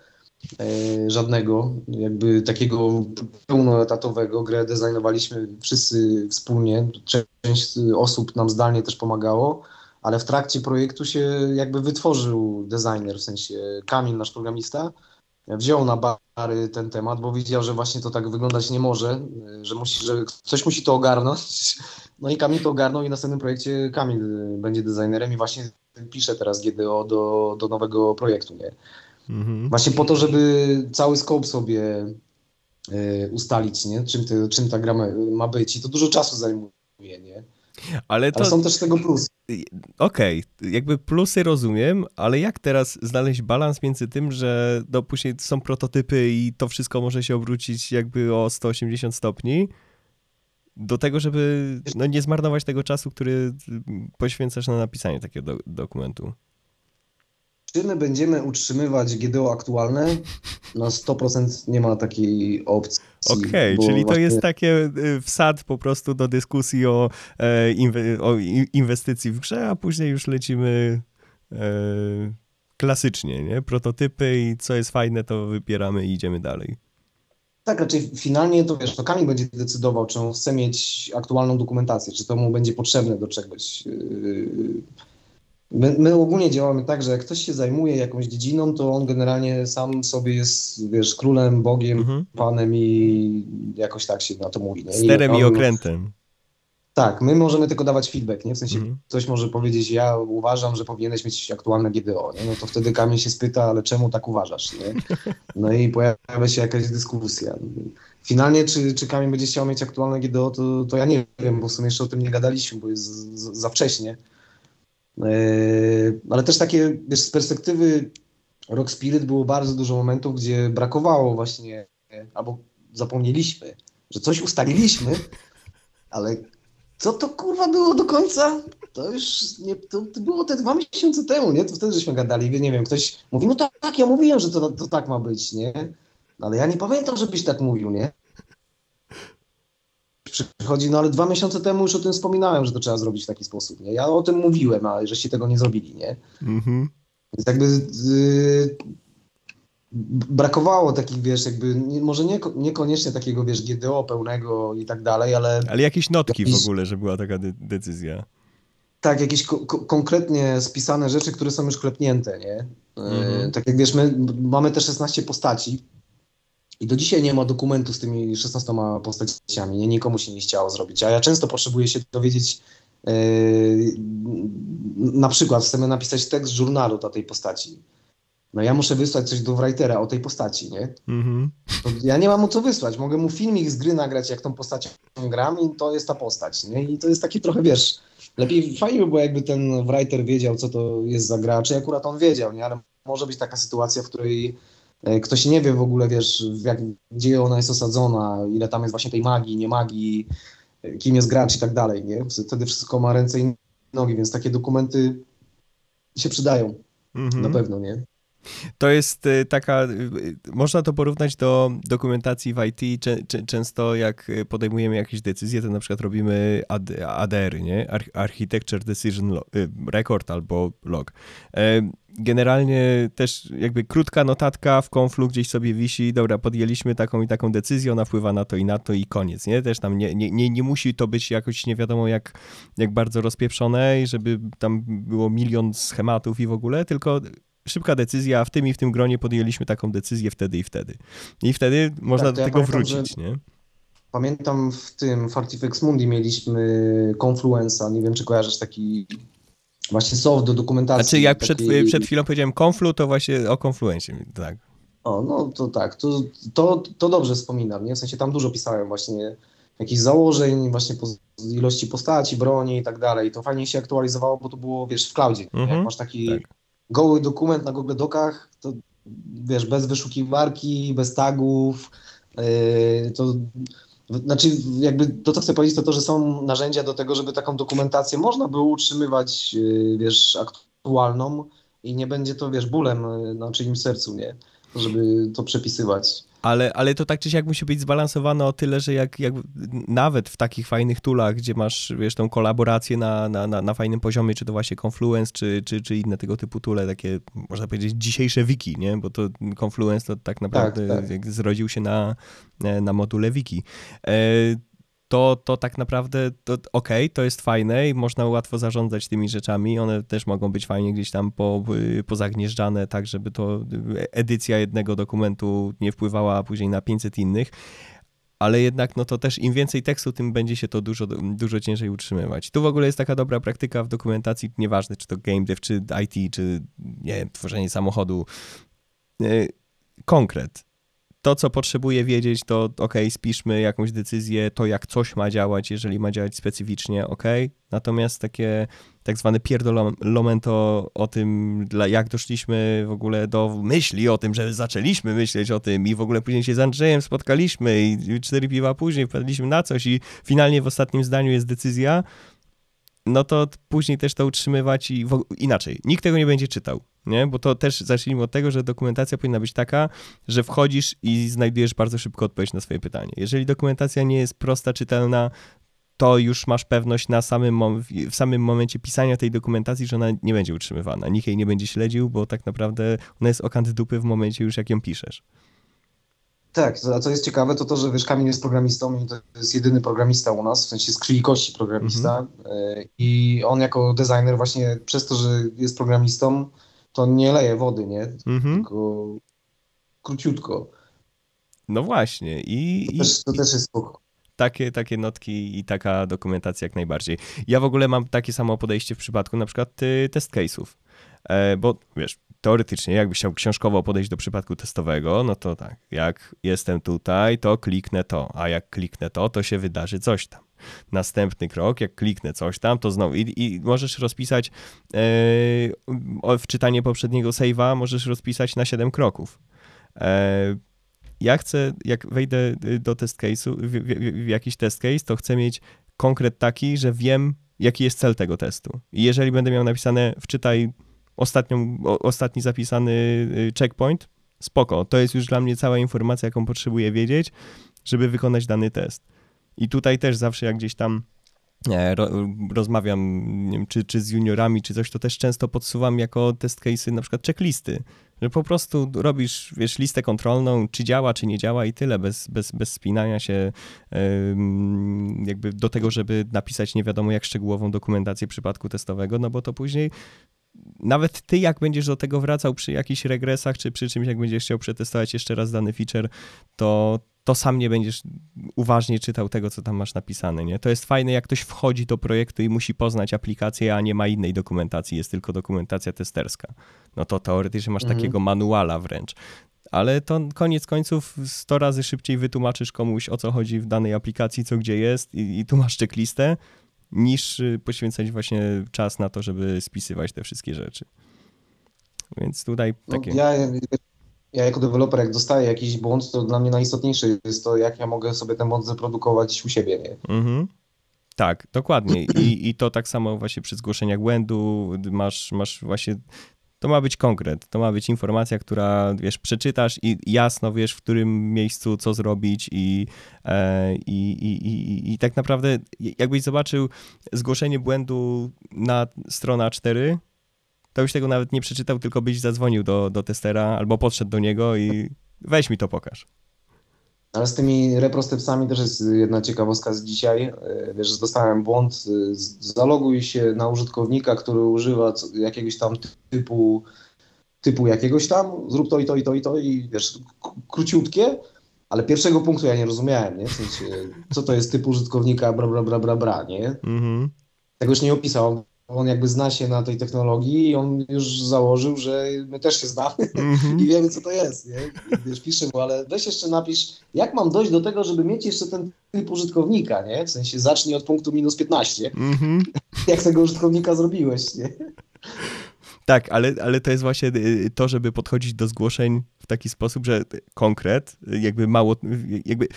[SPEAKER 2] żadnego, jakby takiego pełnoetatowego. Grę designowaliśmy wszyscy wspólnie, część osób nam zdalnie też pomagało, ale w trakcie projektu się jakby wytworzył designer, w sensie Kamil, nasz programista, wziął na bary ten temat, bo widział, że właśnie to tak wyglądać nie może, że, musi, że musi to ogarnąć. No i Kamil to ogarnął i w następnym projekcie Kamil będzie designerem i właśnie pisze teraz GDO do, do nowego projektu, nie? Mhm. Właśnie po to, żeby cały scope sobie y, ustalić, nie? Czym, ty, czym ta gra ma, ma, być i to dużo czasu zajmuje, nie? Ale, to... ale są też z tego plusy.
[SPEAKER 1] Okej, okay. jakby plusy rozumiem, ale jak teraz znaleźć balans między tym, że no później są prototypy i to wszystko może się obrócić jakby o 180 stopni, do tego, żeby no, nie zmarnować tego czasu, który poświęcasz na napisanie takiego do dokumentu.
[SPEAKER 2] Czy my będziemy utrzymywać GDO aktualne? Na 100% nie ma takiej opcji.
[SPEAKER 1] Okej, okay, czyli to jest takie y, wsad po prostu do dyskusji o, e, inwe, o inwestycji w grze, a później już lecimy e, klasycznie, nie? Prototypy i co jest fajne, to wypieramy i idziemy dalej.
[SPEAKER 2] Tak, raczej finalnie to wiesz, to Kamil będzie decydował, czy on chce mieć aktualną dokumentację, czy to mu będzie potrzebne do czegoś. Yy, My, my, ogólnie działamy tak, że jak ktoś się zajmuje jakąś dziedziną, to on generalnie sam sobie jest, wiesz, królem, bogiem, mhm. panem i jakoś tak się na to mówi. Nie?
[SPEAKER 1] Sterem i, i okrętem.
[SPEAKER 2] Tak, my możemy tylko dawać feedback, nie? W sensie mhm. ktoś może powiedzieć, ja uważam, że powinieneś mieć aktualne GDO, nie? No to wtedy Kamil się spyta, ale czemu tak uważasz, nie? [laughs] No i pojawia się jakaś dyskusja. Finalnie, czy, czy Kamil będzie chciał mieć aktualne GDO, to, to ja nie wiem, bo w sumie jeszcze o tym nie gadaliśmy, bo jest za wcześnie. Yy, ale też takie, wiesz, z perspektywy Rock Spirit było bardzo dużo momentów, gdzie brakowało właśnie, albo zapomnieliśmy, że coś ustaliliśmy, ale co to kurwa było do końca? To już nie, to, to było te dwa miesiące temu, nie? To wtedy żeśmy gadali, nie wiem, ktoś mówi, no tak, tak ja mówiłem, że to, to tak ma być, nie? Ale ja nie pamiętam, żebyś tak mówił, nie? Przychodzi, no ale dwa miesiące temu już o tym wspominałem, że to trzeba zrobić w taki sposób, nie? Ja o tym mówiłem, a żeście tego nie zrobili, nie? Mhm. Więc jakby y, brakowało takich, wiesz, jakby, nie, może nie, niekoniecznie takiego, wiesz, GDO pełnego i tak dalej, ale...
[SPEAKER 1] Ale jakieś notki w ogóle, że była taka de decyzja.
[SPEAKER 2] Tak, jakieś ko konkretnie spisane rzeczy, które są już klepnięte, nie? Y, mhm. tak jak wiesz, my mamy te 16 postaci, i do dzisiaj nie ma dokumentu z tymi 16 postaciami, nie, nikomu się nie chciało zrobić. A ja często potrzebuję się dowiedzieć, yy, na przykład chcemy napisać tekst z żurnalu do tej postaci. No ja muszę wysłać coś do writera o tej postaci, nie? Mm-hmm. Ja nie mam mu co wysłać. Mogę mu filmik z gry nagrać, jak tą postacią gram i to jest ta postać, nie? I to jest taki trochę, wiesz, lepiej, fajnie by było jakby ten writer wiedział, co to jest za gra, czy akurat on wiedział, nie? Ale może być taka sytuacja, w której E, ktoś nie wie w ogóle, wiesz, jak, gdzie ona jest osadzona, ile tam jest właśnie tej magii, nie magii, e, kim jest gracz i tak dalej, nie? Wtedy wszystko ma ręce i nogi, więc takie dokumenty się przydają. Mhm. Na pewno, nie?
[SPEAKER 1] To jest y, taka, można to porównać do dokumentacji w IT. Często jak podejmujemy jakieś decyzje, to na przykład robimy ADR, nie? Architecture Decision Record albo log. Generalnie też jakby krótka notatka w konflu gdzieś sobie wisi, dobra, podjęliśmy taką i taką decyzję, ona wpływa na to i na to i koniec, nie? Też tam nie, nie, nie, nie musi to być jakoś nie wiadomo jak, jak bardzo rozpieprzone i żeby tam było milion schematów i w ogóle, tylko szybka decyzja, w tym i w tym gronie podjęliśmy taką decyzję wtedy i wtedy. I wtedy można tak, do tego ja wrócić, nie?
[SPEAKER 2] Pamiętam w tym Fartifex Mundi mieliśmy Confluence'a, nie wiem czy kojarzysz taki właśnie soft do dokumentacji.
[SPEAKER 1] Znaczy jak takiej... przed, przed chwilą powiedziałem Conflu, to właśnie o Confluencie, tak.
[SPEAKER 2] O, no to tak, to, to, to dobrze wspominam, nie? W sensie tam dużo pisałem właśnie jakichś założeń, właśnie po, ilości postaci, broni i tak dalej. To fajnie się aktualizowało, bo to było, wiesz, w cloudzie. Mm -hmm. Jak mhm. masz taki tak goły dokument na Google Docach, to wiesz, bez wyszukiwarki, bez tagów, yy, to znaczy jakby to, co chcę powiedzieć, to to, że są narzędzia do tego, żeby taką dokumentację można było utrzymywać, yy, wiesz, aktualną i nie będzie to, wiesz, bólem yy, na czyimś sercu, nie? Żeby to przepisywać.
[SPEAKER 1] Ale, ale to tak czy siak musi być zbalansowane o tyle, że jak, jak nawet w takich fajnych toolach, gdzie masz, wiesz, tą kolaborację na, na, na, na fajnym poziomie, czy to właśnie Confluence, czy, czy, czy inne tego typu toole, takie, można powiedzieć, dzisiejsze wiki, nie? Bo to Confluence to tak naprawdę tak, tak. zrodził się na, na module wiki. E, to, to tak naprawdę to, okej, okay, to jest fajne i można łatwo zarządzać tymi rzeczami. One też mogą być fajnie gdzieś tam po, y, pozagnieżdżane, tak żeby to y, edycja jednego dokumentu nie wpływała później na 500 innych. Ale jednak, no to też im więcej tekstu, tym będzie się to dużo, dużo ciężej utrzymywać. Tu w ogóle jest taka dobra praktyka w dokumentacji, nieważne czy to game dev, czy IT, czy nie tworzenie samochodu. Y, konkret to, co potrzebuję wiedzieć, to ok, spiszmy jakąś decyzję, to jak coś ma działać, jeżeli ma działać specyficznie, ok. Natomiast takie tak zwane pierdolomento o tym, jak doszliśmy w ogóle do myśli o tym, że zaczęliśmy myśleć o tym i w ogóle później się z Andrzejem spotkaliśmy i cztery piwa później wpadliśmy na coś i finalnie w ostatnim zdaniu jest decyzja, no to później też to utrzymywać i w... inaczej. Nikt tego nie będzie czytał, nie? Bo to też zacznijmy od tego, że dokumentacja powinna być taka, że wchodzisz i znajdujesz bardzo szybko odpowiedź na swoje pytanie. Jeżeli dokumentacja nie jest prosta, czytelna, to już masz pewność na samym w samym momencie pisania tej dokumentacji, że ona nie będzie utrzymywana. Nikt jej nie będzie śledził, bo tak naprawdę ona jest okant dupy w momencie już jak ją piszesz.
[SPEAKER 2] Tak, a co jest ciekawe, to to, że wiesz, Kamil jest programistą i to jest jedyny programista u nas, w sensie z krwi kości programista mm-hmm. i on jako designer właśnie przez to, że jest programistą, to nie leje wody, nie? Mm-hmm. Tylko króciutko.
[SPEAKER 1] No właśnie i...
[SPEAKER 2] To, też, to też jest spoko.
[SPEAKER 1] Takie, takie notki i taka dokumentacja jak najbardziej. Ja w ogóle mam takie samo podejście w przypadku na przykład y, test case'ów, e, bo wiesz, teoretycznie, jakbyś chciał książkowo podejść do przypadku testowego, no to tak, jak jestem tutaj, to kliknę to, a jak kliknę to, to się wydarzy coś tam. Następny krok, jak kliknę coś tam, to znowu i, i możesz rozpisać yy, wczytanie poprzedniego save'a, możesz rozpisać na 7 kroków. Yy, ja chcę, jak wejdę do test case'u, w, w, w, jakiś test case, to chcę mieć konkret taki, że wiem, jaki jest cel tego testu. I jeżeli będę miał napisane wczytaj ostatnią, ostatni zapisany y, checkpoint, spoko. To jest już dla mnie cała informacja, jaką potrzebuję wiedzieć, żeby wykonać dany test. I tutaj też zawsze jak gdzieś tam nie, ro, rozmawiam, nie wiem, czy, czy z juniorami, czy coś, to też często podsuwam jako test case'y na przykład checklisty, że po prostu robisz, wiesz, listę kontrolną, czy działa, czy nie działa i tyle, bez, bez, bez spinania się jakby do tego, żeby napisać nie wiadomo jak szczegółową dokumentację przypadku testowego, no bo to później nawet ty, jak będziesz do tego wracał przy jakichś regresach, czy przy czymś, jak będziesz chciał przetestować jeszcze raz dany feature, to, to sam nie będziesz uważnie czytał tego, co tam masz napisane, nie? To jest fajne, jak ktoś wchodzi do projektu i musi poznać aplikację, a nie ma innej dokumentacji, jest tylko dokumentacja testerska. No to teoretycznie masz mhm. takiego manuala wręcz. Ale to koniec końców 100 razy szybciej wytłumaczysz komuś, o co chodzi w danej aplikacji, co gdzie jest i, i tu masz checklistę, niż y, poświęcać właśnie czas na to, żeby spisywać te wszystkie rzeczy. Więc tutaj no, takie...
[SPEAKER 2] No, ja, ja jako deweloper, jak dostaję jakiś błąd, to dla mnie najistotniejsze jest to, jak ja mogę sobie ten błąd zreprodukować u siebie. Nie? Mhm.
[SPEAKER 1] Tak, dokładnie. I, I to tak samo właśnie przy zgłoszeniach błędu masz, masz właśnie to ma być konkret, to ma być informacja, która, wiesz, przeczytasz i jasno wiesz, w którym miejscu co zrobić i, e, i, i, i, i tak naprawdę jakbyś zobaczył zgłoszenie błędu na strona 4, to byś tego nawet nie przeczytał, tylko byś zadzwonił do, do testera albo podszedł do niego i weź mi to pokaż.
[SPEAKER 2] Ale z tymi reprostepsami też jest jedna ciekawostka z dzisiaj. E, wiesz, dostałem błąd, e, zaloguj się na użytkownika, który używa jakiegoś tam typu, typu jakiegoś tam, zrób to i to i to i to i wiesz, króciutkie, ale pierwszego punktu ja nie rozumiałem, nie? W sensie, co to jest typ użytkownika, bra, bra, bra, bra, bra, nie? Mhm. Tego już nie opisał on jakby zna się na tej technologii i on już założył, że my też się znamy [laughs] mm -hmm. i wiemy, co to jest, nie? Wiesz, pisze mu, ale weź jeszcze napisz, jak mam dojść do tego, żeby mieć jeszcze ten typ użytkownika, nie? W sensie zacznij od punktu minus 15. Mm -hmm. jak tego użytkownika zrobiłeś, nie?
[SPEAKER 1] Tak, ale, ale to jest właśnie y, to, żeby podchodzić do zgłoszeń w taki sposób, że konkret, jakby mało, jakby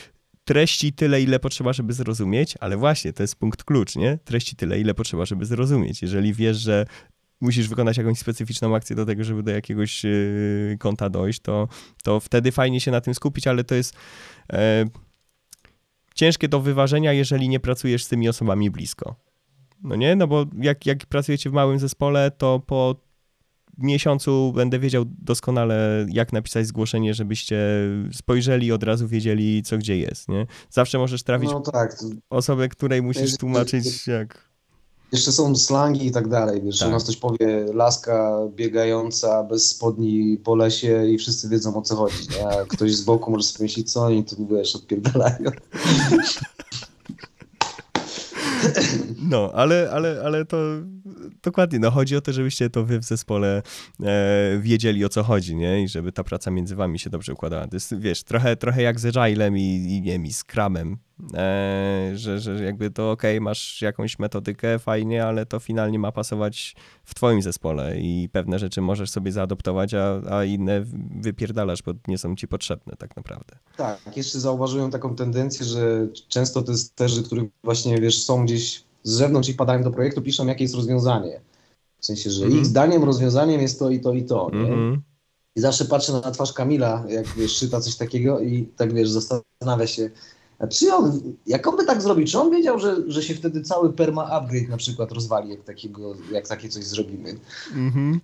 [SPEAKER 1] treści tyle, ile potrzeba, żeby zrozumieć, ale właśnie to jest punkt klucz, nie? Treści tyle, ile potrzeba, żeby zrozumieć. Jeżeli wiesz, że musisz wykonać jakąś specyficzną akcję do tego, żeby do jakiegoś yy, konta dojść, to, to wtedy fajnie się na tym skupić, ale to jest e, ciężkie do wyważenia, jeżeli nie pracujesz z tymi osobami blisko. No nie? No bo jak, jak pracujecie w małym zespole, to po miesiącu będę wiedział doskonale, jak napisać zgłoszenie, żebyście spojrzeli, od razu wiedzieli, co gdzie jest, nie? Zawsze możesz trafić
[SPEAKER 2] No tak.
[SPEAKER 1] osobę, której musisz tłumaczyć, jak...
[SPEAKER 2] Jeszcze są slangi i tak dalej, wiesz,
[SPEAKER 1] Tak.
[SPEAKER 2] u nas ktoś powie laska biegająca bez spodni po lesie i wszyscy wiedzą o co chodzi, a ktoś z boku może sobie myśleć, co oni tu, wiesz, odpierdalają.
[SPEAKER 1] No, ale, ale, ale to dokładnie, no chodzi o to, żebyście to wy w zespole e, wiedzieli o co chodzi, nie? I żeby ta praca między wami się dobrze układała. To jest, wiesz, trochę, trochę jak z Agilem i, i, nie wiem, i e, że, że jakby to okej, masz jakąś metodykę, fajnie, ale to finalnie ma pasować w twoim zespole i pewne rzeczy możesz sobie zaadoptować, a, a inne wypierdalasz, bo nie są ci potrzebne tak naprawdę.
[SPEAKER 2] Tak, jeszcze zauważyłem taką tendencję, że często testerzy, którzy właśnie, wiesz, są gdzieś z zewnątrz i wpadają do projektu, piszą jakie jest rozwiązanie. W sensie, że
[SPEAKER 1] Mhm.
[SPEAKER 2] ich zdaniem rozwiązaniem jest to i to i to, nie?
[SPEAKER 1] Mhm.
[SPEAKER 2] I zawsze patrzę na twarz Kamila, jak wiesz, czyta coś takiego i tak wiesz, zastanawia się, a czy on, jak on by tak zrobił, czy on wiedział, że, że się wtedy cały perma upgrade na przykład rozwali, jak, takiego, jak takie coś zrobimy.
[SPEAKER 1] Mhm.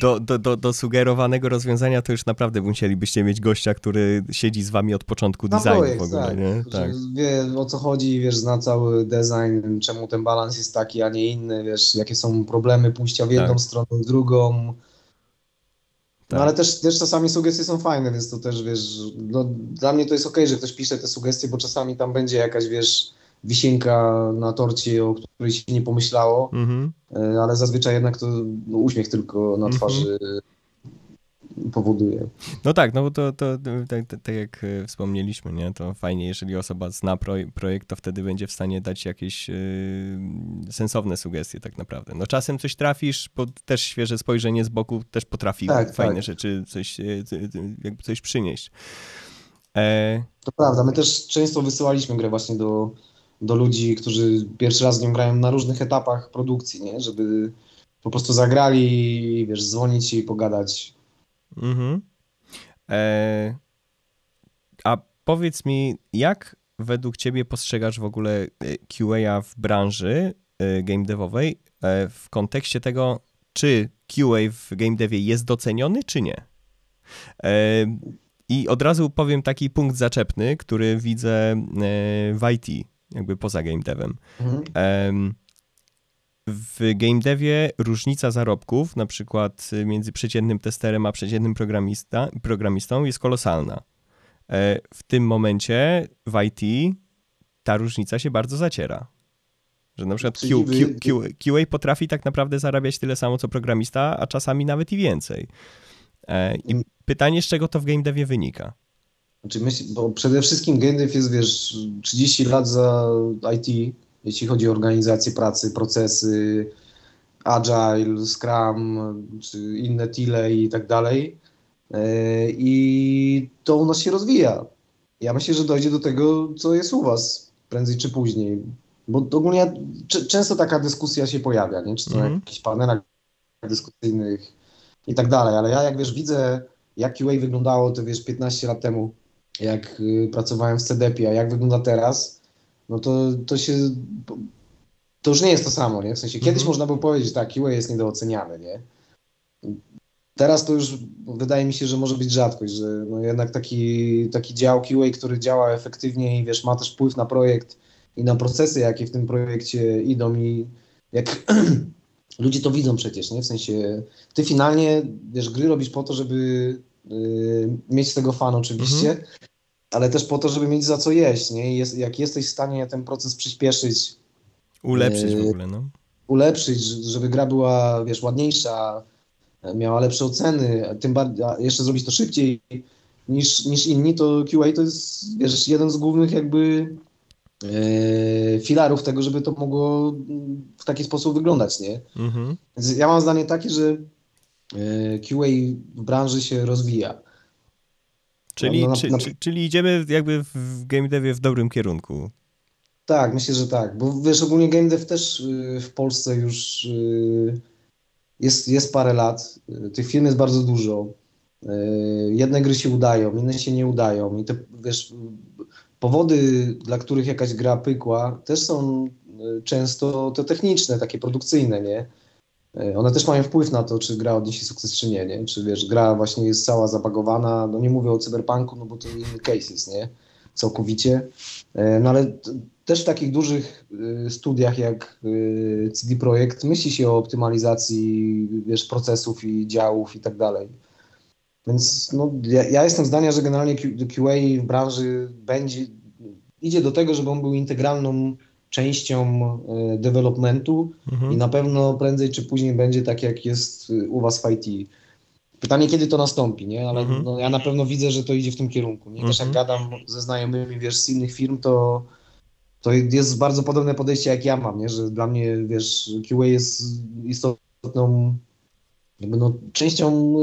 [SPEAKER 1] Do, do, do, do sugerowanego rozwiązania to już naprawdę musielibyście mieć gościa, który siedzi z wami od początku
[SPEAKER 2] Na
[SPEAKER 1] designu
[SPEAKER 2] projekt,
[SPEAKER 1] w ogóle,
[SPEAKER 2] tak,
[SPEAKER 1] nie? Tak.
[SPEAKER 2] Wie o co chodzi, wiesz, zna cały design, czemu ten balans jest taki, a nie inny, wiesz, jakie są problemy pójścia w jedną
[SPEAKER 1] Tak.
[SPEAKER 2] stronę, w drugą.
[SPEAKER 1] Tak.
[SPEAKER 2] No ale też, też czasami sugestie są fajne, więc to też, wiesz, no, dla mnie to jest okej, że ktoś pisze te sugestie, bo czasami tam będzie jakaś, wiesz, wisienka na torcie, o której się nie pomyślało,
[SPEAKER 1] Mhm.
[SPEAKER 2] e, ale zazwyczaj jednak to no, uśmiech tylko na
[SPEAKER 1] Mhm.
[SPEAKER 2] twarzy powoduje.
[SPEAKER 1] No tak, no bo to, to, to tak, tak, tak jak e, wspomnieliśmy, nie? To fajnie, jeżeli osoba zna proj- projekt, to wtedy będzie w stanie dać jakieś y, sensowne sugestie tak naprawdę. No czasem coś trafisz, bo też świeże spojrzenie z boku też potrafi
[SPEAKER 2] Tak,
[SPEAKER 1] fajne
[SPEAKER 2] tak.
[SPEAKER 1] rzeczy, coś, jakby coś przynieść. E,
[SPEAKER 2] To prawda, my też często wysyłaliśmy grę właśnie do, do ludzi, którzy pierwszy raz z nią grają na różnych etapach produkcji, nie? Żeby po prostu zagrali wiesz, dzwonić i pogadać.
[SPEAKER 1] Mhm. E, a powiedz mi, jak według ciebie postrzegasz w ogóle e, QA w branży e, game devowej w kontekście tego, czy QA w game devie jest doceniony, czy nie? I od razu powiem taki punkt zaczepny, który widzę w IT, jakby poza game devem.
[SPEAKER 2] Mhm.
[SPEAKER 1] W game devie różnica zarobków, na przykład y, między przeciętnym testerem a przeciętnym programista, programistą, jest kolosalna. E, W tym momencie w IT ta różnica się bardzo zaciera. Że na przykład Q, Q, Q, QA potrafi tak naprawdę zarabiać tyle samo co programista, a czasami nawet i więcej. E, I
[SPEAKER 2] Mm.
[SPEAKER 1] pytanie, z czego to w game devie wynika?
[SPEAKER 2] Znaczy myśl, bo przede wszystkim GameDev jest, wiesz, 30 lat za IT, jeśli chodzi o organizację pracy, procesy, Agile, Scrum, czy inne tile i tak dalej. E, I to u nas się rozwija. Ja myślę, że dojdzie do tego, co jest u was prędzej czy później. Bo ogólnie często taka dyskusja się pojawia, nie? czy to na
[SPEAKER 1] Mhm.
[SPEAKER 2] jakichś panelach dyskusyjnych i tak dalej, ale ja jak wiesz, widzę jak QA wyglądało to wiesz 15 lat temu, jak y, pracowałem w CDP, a jak wygląda teraz, no to, to się to już nie jest to samo, nie? W sensie kiedyś
[SPEAKER 1] Mhm.
[SPEAKER 2] można było powiedzieć, tak, QA jest niedooceniany, nie? Teraz to już wydaje mi się, że może być rzadkość, że no jednak taki, taki dział QA, który działa efektywnie i wiesz, ma też wpływ na projekt i na procesy, jakie w tym projekcie idą i jak [clears throat] ludzie to widzą przecież, nie? W sensie ty finalnie, wiesz, gry robisz po to, żeby y, mieć z tego fan oczywiście, ale też po to, żeby mieć za co jeść, nie? I jest, jak jesteś w stanie ten proces przyspieszyć,
[SPEAKER 1] Ulepszyć w
[SPEAKER 2] Yy,
[SPEAKER 1] ogóle, no.
[SPEAKER 2] ulepszyć, żeby gra była, wiesz, ładniejsza, miała lepsze oceny, tym bardziej, a jeszcze zrobić to szybciej niż, niż inni, to QA to jest, wiesz, jeden z głównych jakby e, filarów tego, żeby to mogło w taki sposób wyglądać, nie?
[SPEAKER 1] Mhm.
[SPEAKER 2] Więc ja mam zdanie takie, że e, QA w branży się rozwija.
[SPEAKER 1] Czyli,
[SPEAKER 2] No, na-
[SPEAKER 1] czy,
[SPEAKER 2] na-
[SPEAKER 1] czy, czyli idziemy jakby w game devie w dobrym kierunku.
[SPEAKER 2] Tak, myślę, że tak, bo wiesz, ogólnie game dev też y, w Polsce już y, jest, jest parę lat, y, tych firm jest bardzo dużo. Jedne gry się udają, inne się nie udają i te, wiesz, powody, dla których jakaś gra pykła, też są często te techniczne, takie produkcyjne, nie? One też mają wpływ na to, czy gra odniesie sukces, czy nie, nie? Czy wiesz, gra właśnie jest cała zabagowana, no nie mówię o cyberpunku, no bo to inny case jest, nie? Całkowicie. No ale też w takich dużych y, studiach jak CD Projekt myśli się o optymalizacji wiesz, procesów i działów i tak dalej. Więc no, ja, ja, jestem zdania, że generalnie QA w branży będzie, idzie do tego, żeby on był integralną częścią y, developmentu mhm. i na pewno prędzej czy później będzie tak, jak jest u Was w IT. Pytanie, kiedy to nastąpi, nie? Ale mhm. no, ja na pewno widzę, że to idzie w tym kierunku. Nie? Też jak mhm. gadam ze znajomymi, wiesz, z innych firm, to to jest bardzo podobne podejście, jak ja mam, nie? że dla mnie, wiesz, QA jest istotną jakby no, częścią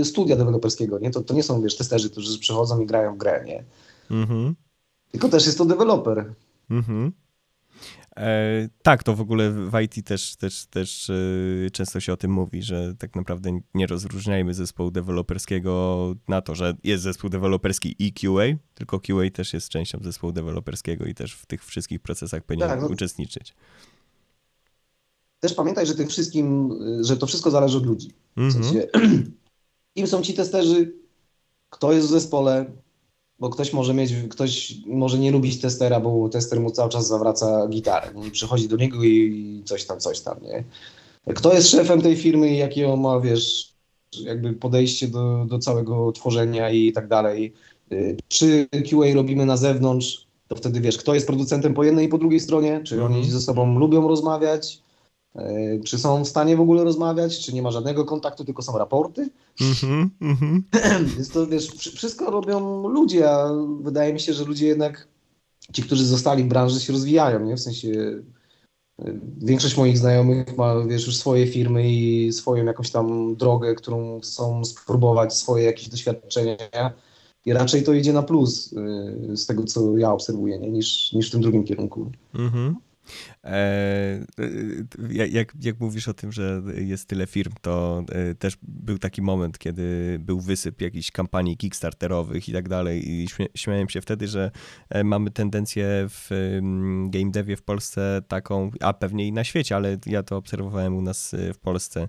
[SPEAKER 2] y, studia deweloperskiego, nie? To, to nie są, wiesz, testerzy, którzy przychodzą i grają w grę, nie? Mhm. Tylko też jest to deweloper. Mhm.
[SPEAKER 1] E, tak, to w ogóle w IT też, też, też e, często się o tym mówi, że tak naprawdę nie rozróżniajmy zespołu deweloperskiego na to, że jest zespół deweloperski i QA, tylko QA też jest częścią zespołu deweloperskiego i też w tych wszystkich procesach powinien tak, no. uczestniczyć.
[SPEAKER 2] Też pamiętaj, że tym wszystkim, że to wszystko zależy od ludzi. W mhm. sensie, [clears throat] kim są ci testerzy, kto jest w zespole, bo ktoś może mieć, ktoś może nie lubić testera, bo tester mu cały czas zawraca gitarę i przychodzi do niego i coś tam, coś tam, nie? Kto jest szefem tej firmy i jakie on ma, wiesz, jakby podejście do, do całego tworzenia i tak dalej. Czy QA robimy na zewnątrz, to wtedy wiesz, kto jest producentem po jednej i po drugiej stronie, czy oni mhm. ze sobą lubią rozmawiać, czy są w stanie w ogóle rozmawiać, czy nie ma żadnego kontaktu, tylko są raporty. Mm-hmm, mm-hmm. [clears throat] Więc to wiesz, wszystko robią ludzie, a wydaje mi się, że ludzie jednak, ci, którzy zostali w branży, się rozwijają, nie? W sensie e, większość moich znajomych ma, wiesz, już swoje firmy i swoją jakąś tam drogę, którą chcą spróbować, swoje jakieś doświadczenia i raczej to idzie na plus e, z tego, co ja obserwuję, nie? Niż, niż w tym drugim kierunku. Mm-hmm.
[SPEAKER 1] E, e, jak, jak mówisz o tym, że jest tyle firm, to e, też był taki moment, kiedy był wysyp jakichś kampanii kickstarterowych i tak dalej i śmiałem się wtedy, że mamy tendencję w game devie w Polsce taką, a pewnie i na świecie, ale ja to obserwowałem u nas w Polsce,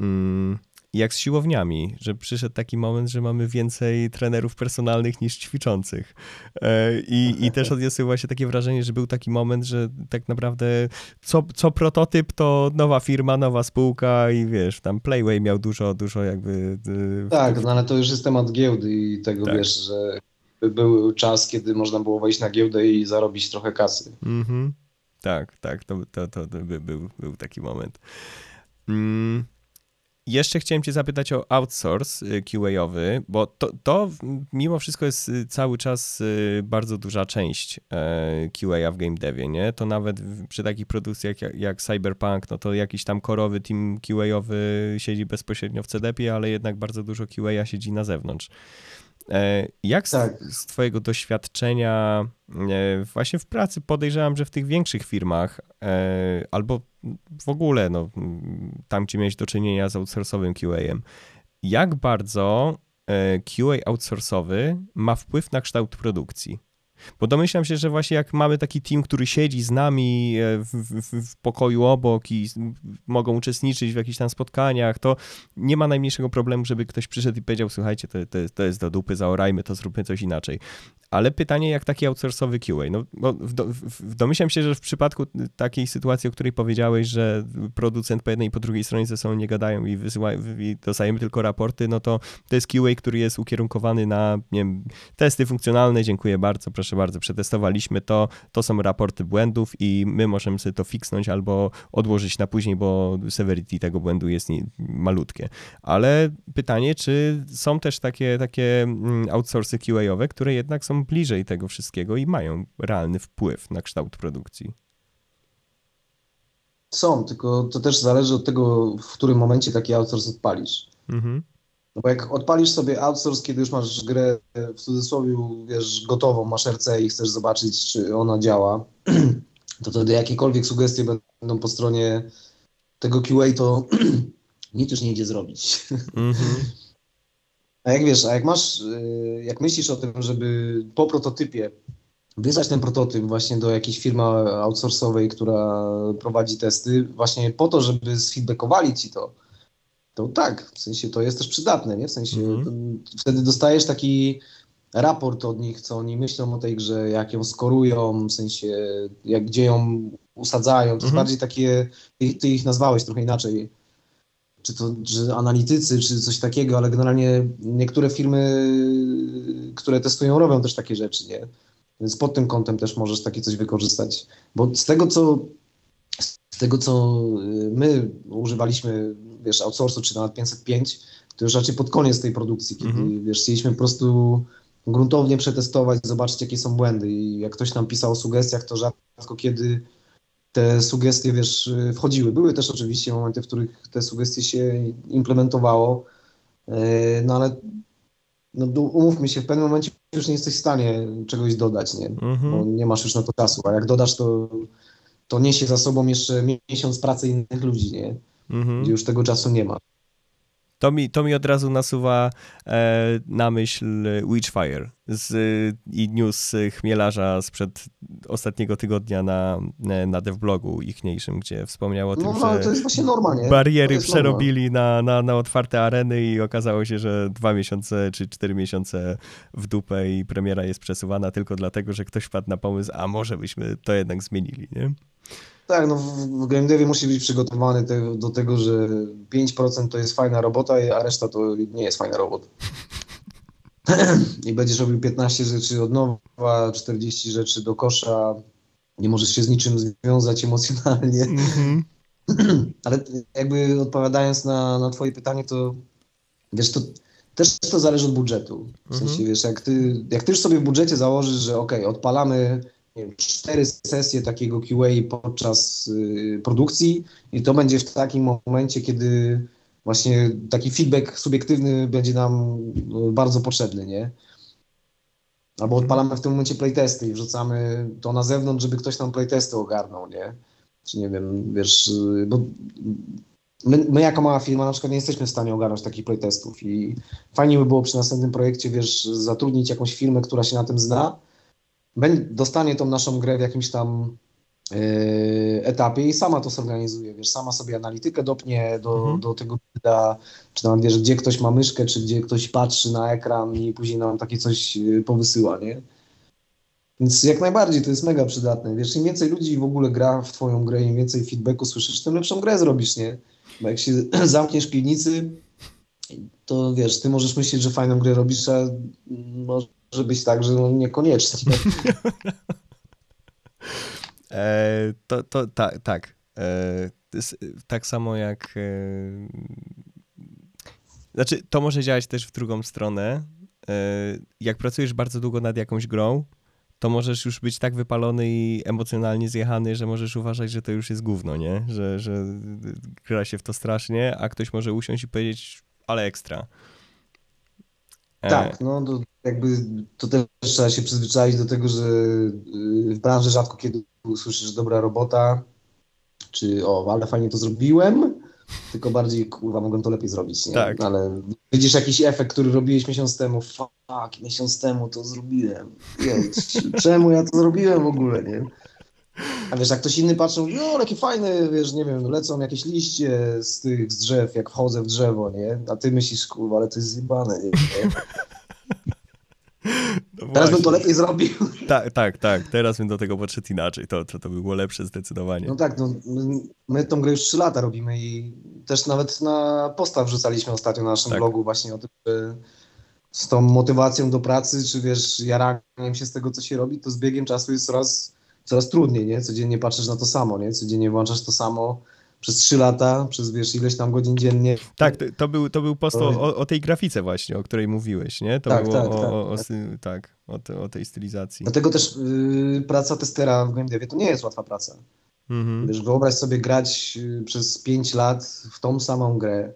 [SPEAKER 1] mm, jak z siłowniami, że przyszedł taki moment, że mamy więcej trenerów personalnych niż ćwiczących. E, I, i też odniosłem właśnie takie wrażenie, że był taki moment, że tak naprawdę co, co prototyp to nowa firma, nowa spółka i wiesz, tam Playway miał dużo, dużo jakby...
[SPEAKER 2] E, tak, no ale to już jest temat giełdy i tego tak. wiesz, że był czas, kiedy można było wejść na giełdę i zarobić trochę kasy. Mhm.
[SPEAKER 1] Tak, tak, to, to, to, to by, był, był taki moment. Mm. Jeszcze chciałem Cię zapytać o outsource y, QA-owy, bo to, to mimo wszystko jest y, cały czas y, bardzo duża część e, QA w game devie, nie? To nawet przy takich produkcjach jak, jak Cyberpunk, no to jakiś tam korowy team QA-owy siedzi bezpośrednio w CDP, ale jednak bardzo dużo QA siedzi na zewnątrz. E, jak tak. z, z, Twojego doświadczenia e, właśnie w pracy podejrzewam, że w tych większych firmach albo w ogóle, no, tam gdzie miałeś do czynienia z outsourcowym QA-em, jak bardzo e, QA outsourcowy ma wpływ na kształt produkcji? Bo domyślam się, że właśnie jak mamy taki team, który siedzi z nami e, w, w, w, pokoju obok i mogą uczestniczyć w jakichś tam spotkaniach, to nie ma najmniejszego problemu, żeby ktoś przyszedł i powiedział, słuchajcie, to, to, to jest do dupy, zaorajmy to, zróbmy coś inaczej. Ale pytanie, jak taki outsourcowy QA? No, bo w, w, domyślam się, że w przypadku takiej sytuacji, o której powiedziałeś, że producent po jednej i po drugiej stronie ze sobą nie gadają i, wysyłają, i dostajemy tylko raporty, no to to jest QA, który jest ukierunkowany na nie wiem, testy funkcjonalne, dziękuję bardzo, proszę bardzo, przetestowaliśmy to, to są raporty błędów i my możemy sobie to fixnąć albo odłożyć na później, bo severity tego błędu jest malutkie. Ale pytanie, czy są też takie, takie mm, outsourcy QA-owe, które jednak są bliżej tego wszystkiego i mają realny wpływ na kształt produkcji.
[SPEAKER 2] Są, tylko to też zależy od tego, w którym momencie taki outsource odpalisz. Mhm. No bo jak odpalisz sobie outsource, kiedy już masz grę w cudzysłowie, wiesz, gotową, masz RC i chcesz zobaczyć, czy ona działa, [clears throat] to wtedy jakiekolwiek sugestie będą po stronie tego QA, to [clears throat] nic już nie idzie zrobić.
[SPEAKER 1] Mhm. [laughs]
[SPEAKER 2] A jak wiesz, a jak masz, y, jak myślisz o tym, żeby po prototypie wysłać ten prototyp właśnie do jakiejś firmy outsourcowej, która prowadzi testy, właśnie po to, żeby sfeedbackowali ci to, to tak, w sensie to jest też przydatne, nie? W sensie
[SPEAKER 1] Mhm.
[SPEAKER 2] wtedy dostajesz taki raport od nich, co oni myślą o tej grze, jak ją skorują, w sensie jak, gdzie ją usadzają. To jest
[SPEAKER 1] Mhm.
[SPEAKER 2] bardziej takie, ty, ty ich nazwałeś trochę inaczej, czy to czy analitycy, czy coś takiego, ale generalnie niektóre firmy, które testują, robią też takie rzeczy, nie? Więc pod tym kątem też możesz takie coś wykorzystać. Bo z tego, co z tego, co y, my używaliśmy, wiesz, outsourcu, czy nawet 505, to już raczej pod koniec tej produkcji, kiedy,
[SPEAKER 1] Mhm.
[SPEAKER 2] wiesz, chcieliśmy po prostu gruntownie przetestować, zobaczyć, jakie są błędy i jak ktoś nam pisał o sugestiach, to rzadko kiedy te sugestie, wiesz, wchodziły. Były też oczywiście momenty, w których te sugestie się implementowało, y, no ale no, umówmy się, w pewnym momencie już nie jesteś w stanie czegoś dodać, nie? bo
[SPEAKER 1] Mhm.
[SPEAKER 2] nie masz już na to czasu, a jak dodasz, to, to niesie za sobą jeszcze miesiąc pracy innych ludzi, nie? Gdzie
[SPEAKER 1] Mhm.
[SPEAKER 2] już tego czasu nie ma.
[SPEAKER 1] To mi, to mi od razu nasuwa e, na myśl Witchfire z, i news Chmielarza sprzed ostatniego tygodnia na, na devblogu ichniejszym, gdzie wspomniał o tym,
[SPEAKER 2] No, no ale to
[SPEAKER 1] że
[SPEAKER 2] jest właśnie
[SPEAKER 1] bariery przerobili na, na, na otwarte areny i okazało się, że dwa miesiące czy cztery miesiące w dupę i premiera jest przesuwana tylko dlatego, że ktoś wpadł na pomysł, a może byśmy to jednak zmienili, nie?
[SPEAKER 2] Tak, no w, game devie musi być przygotowany te, do tego, że 5% to jest fajna robota, a reszta to nie jest fajna robota. [clears throat] I będziesz robił 15 rzeczy od nowa, 40 rzeczy do kosza, nie możesz się z niczym związać emocjonalnie.
[SPEAKER 1] Mhm. [clears throat]
[SPEAKER 2] Ale jakby odpowiadając na, na twoje pytanie, to wiesz, to też to zależy od budżetu. W
[SPEAKER 1] Mhm.
[SPEAKER 2] sensie, wiesz, jak ty, jak ty już sobie w budżecie założysz, że ok, odpalamy wiem, cztery sesje takiego QA podczas y, produkcji i to będzie w takim momencie, kiedy właśnie taki feedback subiektywny będzie nam y, bardzo potrzebny, nie? Albo odpalamy w tym momencie playtesty i wrzucamy to na zewnątrz, żeby ktoś tam playtesty ogarnął, nie? Czy nie wiem, wiesz, y, bo my, my jako mała firma na przykład nie jesteśmy w stanie ogarnąć takich playtestów i fajnie by było przy następnym projekcie, wiesz, zatrudnić jakąś firmę, która się na tym zna, dostanie tą naszą grę w jakimś tam yy, etapie i sama to zorganizuje, wiesz, sama sobie analitykę dopnie do,
[SPEAKER 1] Mhm.
[SPEAKER 2] do tego builda, czy tam, wiesz, gdzie ktoś ma myszkę, czy gdzie ktoś patrzy na ekran i później nam takie coś yy, powysyła, nie? Więc jak najbardziej to jest mega przydatne. Wiesz, im więcej ludzi w ogóle gra w twoją grę, im więcej feedbacku słyszysz, tym lepszą grę zrobisz, nie? Bo jak się [clears throat] zamkniesz w piwnicy, to wiesz, ty możesz myśleć, że fajną grę robisz, a może być tak, że no niekoniecznie. [laughs] [laughs]
[SPEAKER 1] E, to, to ta, tak. E, jest, e, tak samo jak. E, znaczy, to może działać też w drugą stronę. E, jak pracujesz bardzo długo nad jakąś grą, to możesz już być tak wypalony i emocjonalnie zjechany, że możesz uważać, że to już jest gówno, nie? Że, że gra się w to strasznie, a ktoś może usiąść i powiedzieć, ale ekstra. E,
[SPEAKER 2] Tak, no to jakby to też trzeba się przyzwyczaić do tego, że y, w branży rzadko kiedy usłyszysz dobra robota, czy o, ale fajnie to zrobiłem, tylko bardziej kurwa mogłem to lepiej zrobić, nie?
[SPEAKER 1] Tak.
[SPEAKER 2] Ale widzisz jakiś efekt, który robiłeś miesiąc temu, fuck, miesiąc temu to zrobiłem. Jedź, [laughs] czemu ja to zrobiłem w ogóle, nie? A wiesz, jak ktoś inny patrzy, mówi, o, jakie fajne, wiesz, nie wiem, lecą jakieś liście z tych z drzew, jak wchodzę w drzewo, nie? A ty myślisz, kurwa, ale to jest zjebane, nie? [laughs]
[SPEAKER 1] no
[SPEAKER 2] Teraz bym to lepiej zrobił.
[SPEAKER 1] Tak, tak, tak. Teraz bym do tego podszedł inaczej. To, to, to by było lepsze zdecydowanie.
[SPEAKER 2] No tak, no, my, my tą grę już 3 lata robimy i też nawet na posta wrzucaliśmy ostatnio na naszym
[SPEAKER 1] Tak.
[SPEAKER 2] blogu właśnie o tym, że z tą motywacją do pracy, czy wiesz, jaraniem się z tego, co się robi, to z biegiem czasu jest coraz, coraz trudniej, nie? Codziennie patrzysz na to samo, nie? Codziennie włączasz to samo przez 3 lata, przez wiesz, ileś tam godzin dziennie.
[SPEAKER 1] Tak, to, to, był, to był post o, o tej grafice właśnie, o której mówiłeś, nie? To
[SPEAKER 2] Tak,
[SPEAKER 1] było
[SPEAKER 2] tak,
[SPEAKER 1] o,
[SPEAKER 2] tak.
[SPEAKER 1] o, tak, o, te, o tej stylizacji.
[SPEAKER 2] Dlatego też yy, praca testera w game devie to nie jest łatwa praca.
[SPEAKER 1] Mhm.
[SPEAKER 2] Wiesz, wyobraź sobie grać y, przez 5 lat w tą samą grę.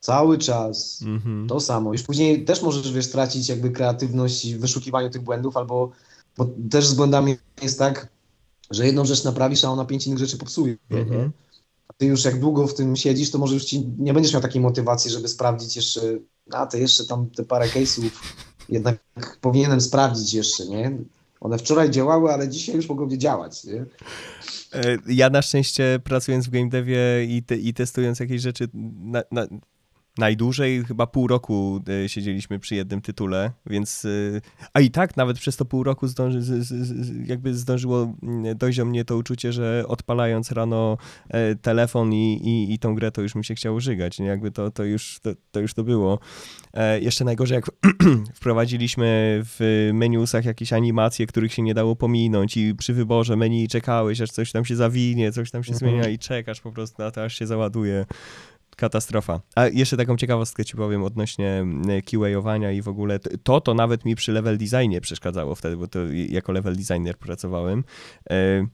[SPEAKER 2] Cały czas
[SPEAKER 1] Mhm.
[SPEAKER 2] to samo. Już później też możesz, wiesz, tracić jakby kreatywność w wyszukiwaniu tych błędów, albo bo też z błędami jest tak, że jedną rzecz naprawisz, a ona pięć innych rzeczy popsuje.
[SPEAKER 1] Mhm.
[SPEAKER 2] A ty już jak długo w tym siedzisz, to może już ci nie będziesz miał takiej motywacji, żeby sprawdzić jeszcze, a te jeszcze tam te parę case'ów jednak powinienem sprawdzić jeszcze, nie? One wczoraj działały, ale dzisiaj już mogą nie działać, nie?
[SPEAKER 1] E, Ja na szczęście pracując w game devie i, te, i testując jakieś rzeczy, na, na, najdłużej chyba pół roku e, siedzieliśmy przy jednym tytule, więc e, a i tak nawet przez to pół roku zdąży, jakby zdążyło dojść do mnie to uczucie, że odpalając rano e, telefon i, i, i tą grę, to już mi się chciało żygać, nie? Jakby to, to, już, to, to już to było. Jeszcze najgorzej, jak [clears throat] wprowadziliśmy w menusach jakieś animacje, których się nie dało pominąć i przy wyborze menu czekałeś, aż coś tam się zawinie, coś tam się
[SPEAKER 2] Mhm.
[SPEAKER 1] zmienia i czekasz po prostu na to, aż się załaduje. Katastrofa. A jeszcze taką ciekawostkę ci powiem odnośnie QA-owania i w ogóle to, to nawet mi przy level designie przeszkadzało wtedy, bo to jako level designer pracowałem. E,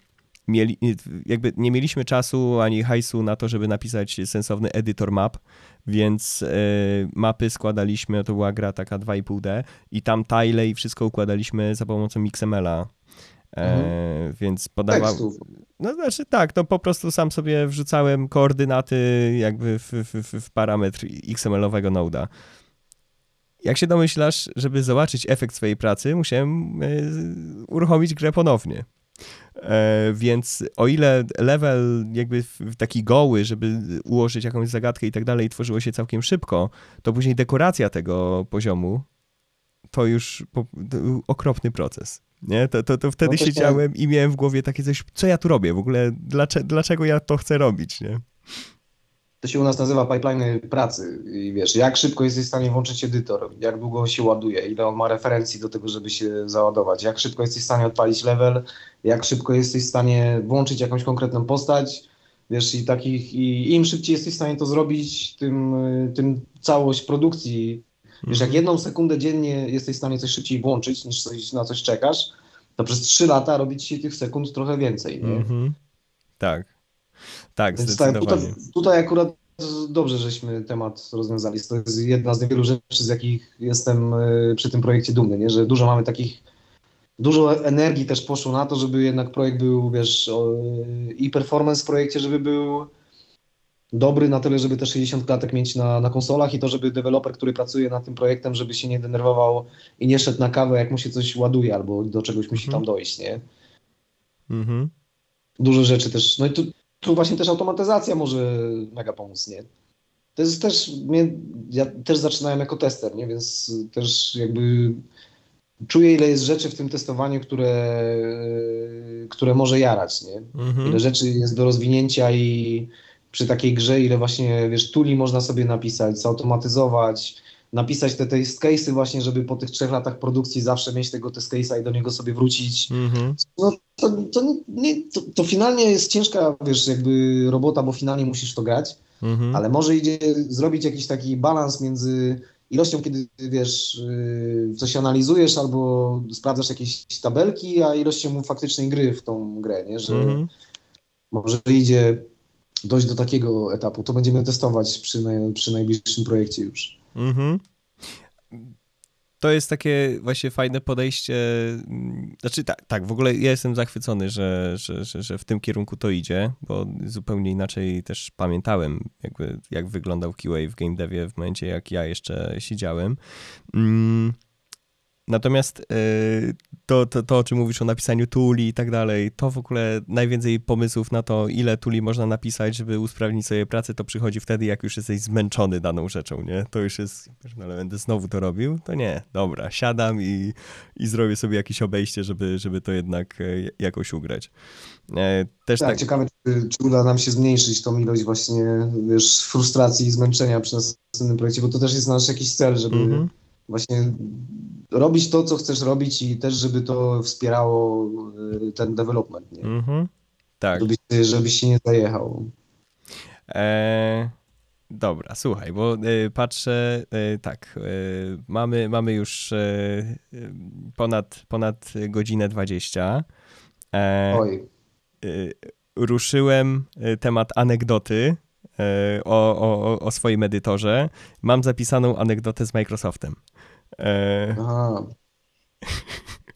[SPEAKER 1] Mieli, jakby nie mieliśmy czasu ani hajsu na to, żeby napisać sensowny editor map, więc e, mapy składaliśmy, to była gra taka 2,5D i tam tile i wszystko układaliśmy za pomocą XML-a. E, Więc podawał.
[SPEAKER 2] Tekstów.
[SPEAKER 1] No znaczy tak, no po prostu sam sobie wrzucałem koordynaty jakby w, w, w, w parametr XML-owego noda. Jak się domyślasz, żeby zobaczyć efekt swojej pracy, musiałem e, uruchomić grę ponownie. E, więc o ile level jakby taki goły, żeby ułożyć jakąś zagadkę i tak dalej, tworzyło się całkiem szybko, to później dekoracja tego poziomu to już po, to był okropny proces. Nie? To, to, to wtedy
[SPEAKER 2] No to się-
[SPEAKER 1] siedziałem i miałem w głowie takie coś, co ja tu robię w ogóle, dlaczego, dlaczego ja to chcę robić, nie?
[SPEAKER 2] To się u nas nazywa pipeline pracy i wiesz, jak szybko jesteś w stanie włączyć edytor, jak długo się ładuje, ile on ma referencji do tego, żeby się załadować, jak szybko jesteś w stanie odpalić level, jak szybko jesteś w stanie włączyć jakąś konkretną postać, wiesz, i takich, i im szybciej jesteś w stanie to zrobić, tym, y, tym całość produkcji, wiesz, jak jedną sekundę dziennie jesteś w stanie coś szybciej włączyć, niż coś, na coś czekasz, to przez trzy lata robi ci się tych sekund trochę więcej, nie?
[SPEAKER 1] Mhm. Tak. Tak,
[SPEAKER 2] Więc tak,
[SPEAKER 1] zdecydowanie.
[SPEAKER 2] tutaj, tutaj akurat dobrze, żeśmy temat rozwiązali. To jest jedna z niewielu rzeczy, z jakich jestem y, przy tym projekcie dumny, nie? że dużo mamy takich, dużo energii też poszło na to, żeby jednak projekt był, wiesz, i performance w projekcie, żeby był dobry na tyle, żeby te 60 klatek mieć na, na konsolach i to, żeby deweloper, który pracuje nad tym projektem, żeby się nie denerwował i nie szedł na kawę, jak mu się coś ładuje albo do czegoś musi tam dojść, nie?
[SPEAKER 1] Mhm.
[SPEAKER 2] dużo rzeczy też. No i tu, tu właśnie też automatyzacja może mega pomóc, nie? To jest też, mnie, ja też zaczynałem jako tester, nie? Więc też jakby czuję, ile jest rzeczy w tym testowaniu, które, które może jarać, nie?
[SPEAKER 1] Mhm.
[SPEAKER 2] Ile rzeczy jest do rozwinięcia i przy takiej grze, ile właśnie, wiesz, tuli można sobie napisać, zautomatyzować, napisać te test case'y właśnie, żeby po tych trzech latach produkcji zawsze mieć tego test case'a i do niego sobie wrócić.
[SPEAKER 1] Mhm.
[SPEAKER 2] No to, to, nie, to, to finalnie jest ciężka, wiesz, jakby robota, bo finalnie musisz to grać,
[SPEAKER 1] Mhm.
[SPEAKER 2] ale może idzie zrobić jakiś taki balans między ilością, kiedy, wiesz, yy, coś analizujesz albo sprawdzasz jakieś tabelki, a ilością faktycznej gry w tą grę, nie? Że
[SPEAKER 1] Mhm.
[SPEAKER 2] może idzie dojść do takiego etapu. To będziemy testować przy, naj, przy najbliższym projekcie już.
[SPEAKER 1] Mhm. To jest takie właśnie fajne podejście. Znaczy, tak, tak, w ogóle ja jestem zachwycony, że, że, że, że w tym kierunku to idzie, bo zupełnie inaczej też pamiętałem, jakby, jak wyglądał QA w game devie w momencie, jak ja jeszcze siedziałem. Mm, Natomiast y, to, to, to, o czym mówisz o napisaniu tuli i tak dalej, to w ogóle najwięcej pomysłów na to, ile tuli można napisać, żeby usprawnić sobie pracę, to przychodzi wtedy, jak już jesteś zmęczony daną rzeczą, nie? To już jest, no ale będę znowu to robił, to nie, dobra, siadam i, i zrobię sobie jakieś obejście, żeby, żeby to jednak e, jakoś ugrać. E, Też
[SPEAKER 2] Tak,
[SPEAKER 1] tak,
[SPEAKER 2] ciekawe, czy, czy uda nam się zmniejszyć tą ilość właśnie, wiesz, frustracji i zmęczenia przy następnym projekcie, bo to też jest nasz jakiś cel, żeby
[SPEAKER 1] Mhm.
[SPEAKER 2] Właśnie robić to, co chcesz robić i też, żeby to wspierało y, ten development, nie?
[SPEAKER 1] Mhm. tak.
[SPEAKER 2] Żebyś, żebyś się nie zajechał.
[SPEAKER 1] E, dobra, słuchaj, bo e, patrzę, e, tak, mamy, mamy już ponad, ponad godzinę 20. E,
[SPEAKER 2] Oj,
[SPEAKER 1] ruszyłem temat anegdoty. o, o, o swoim edytorze, mam zapisaną anegdotę z Microsoftem. E,
[SPEAKER 2] Aha.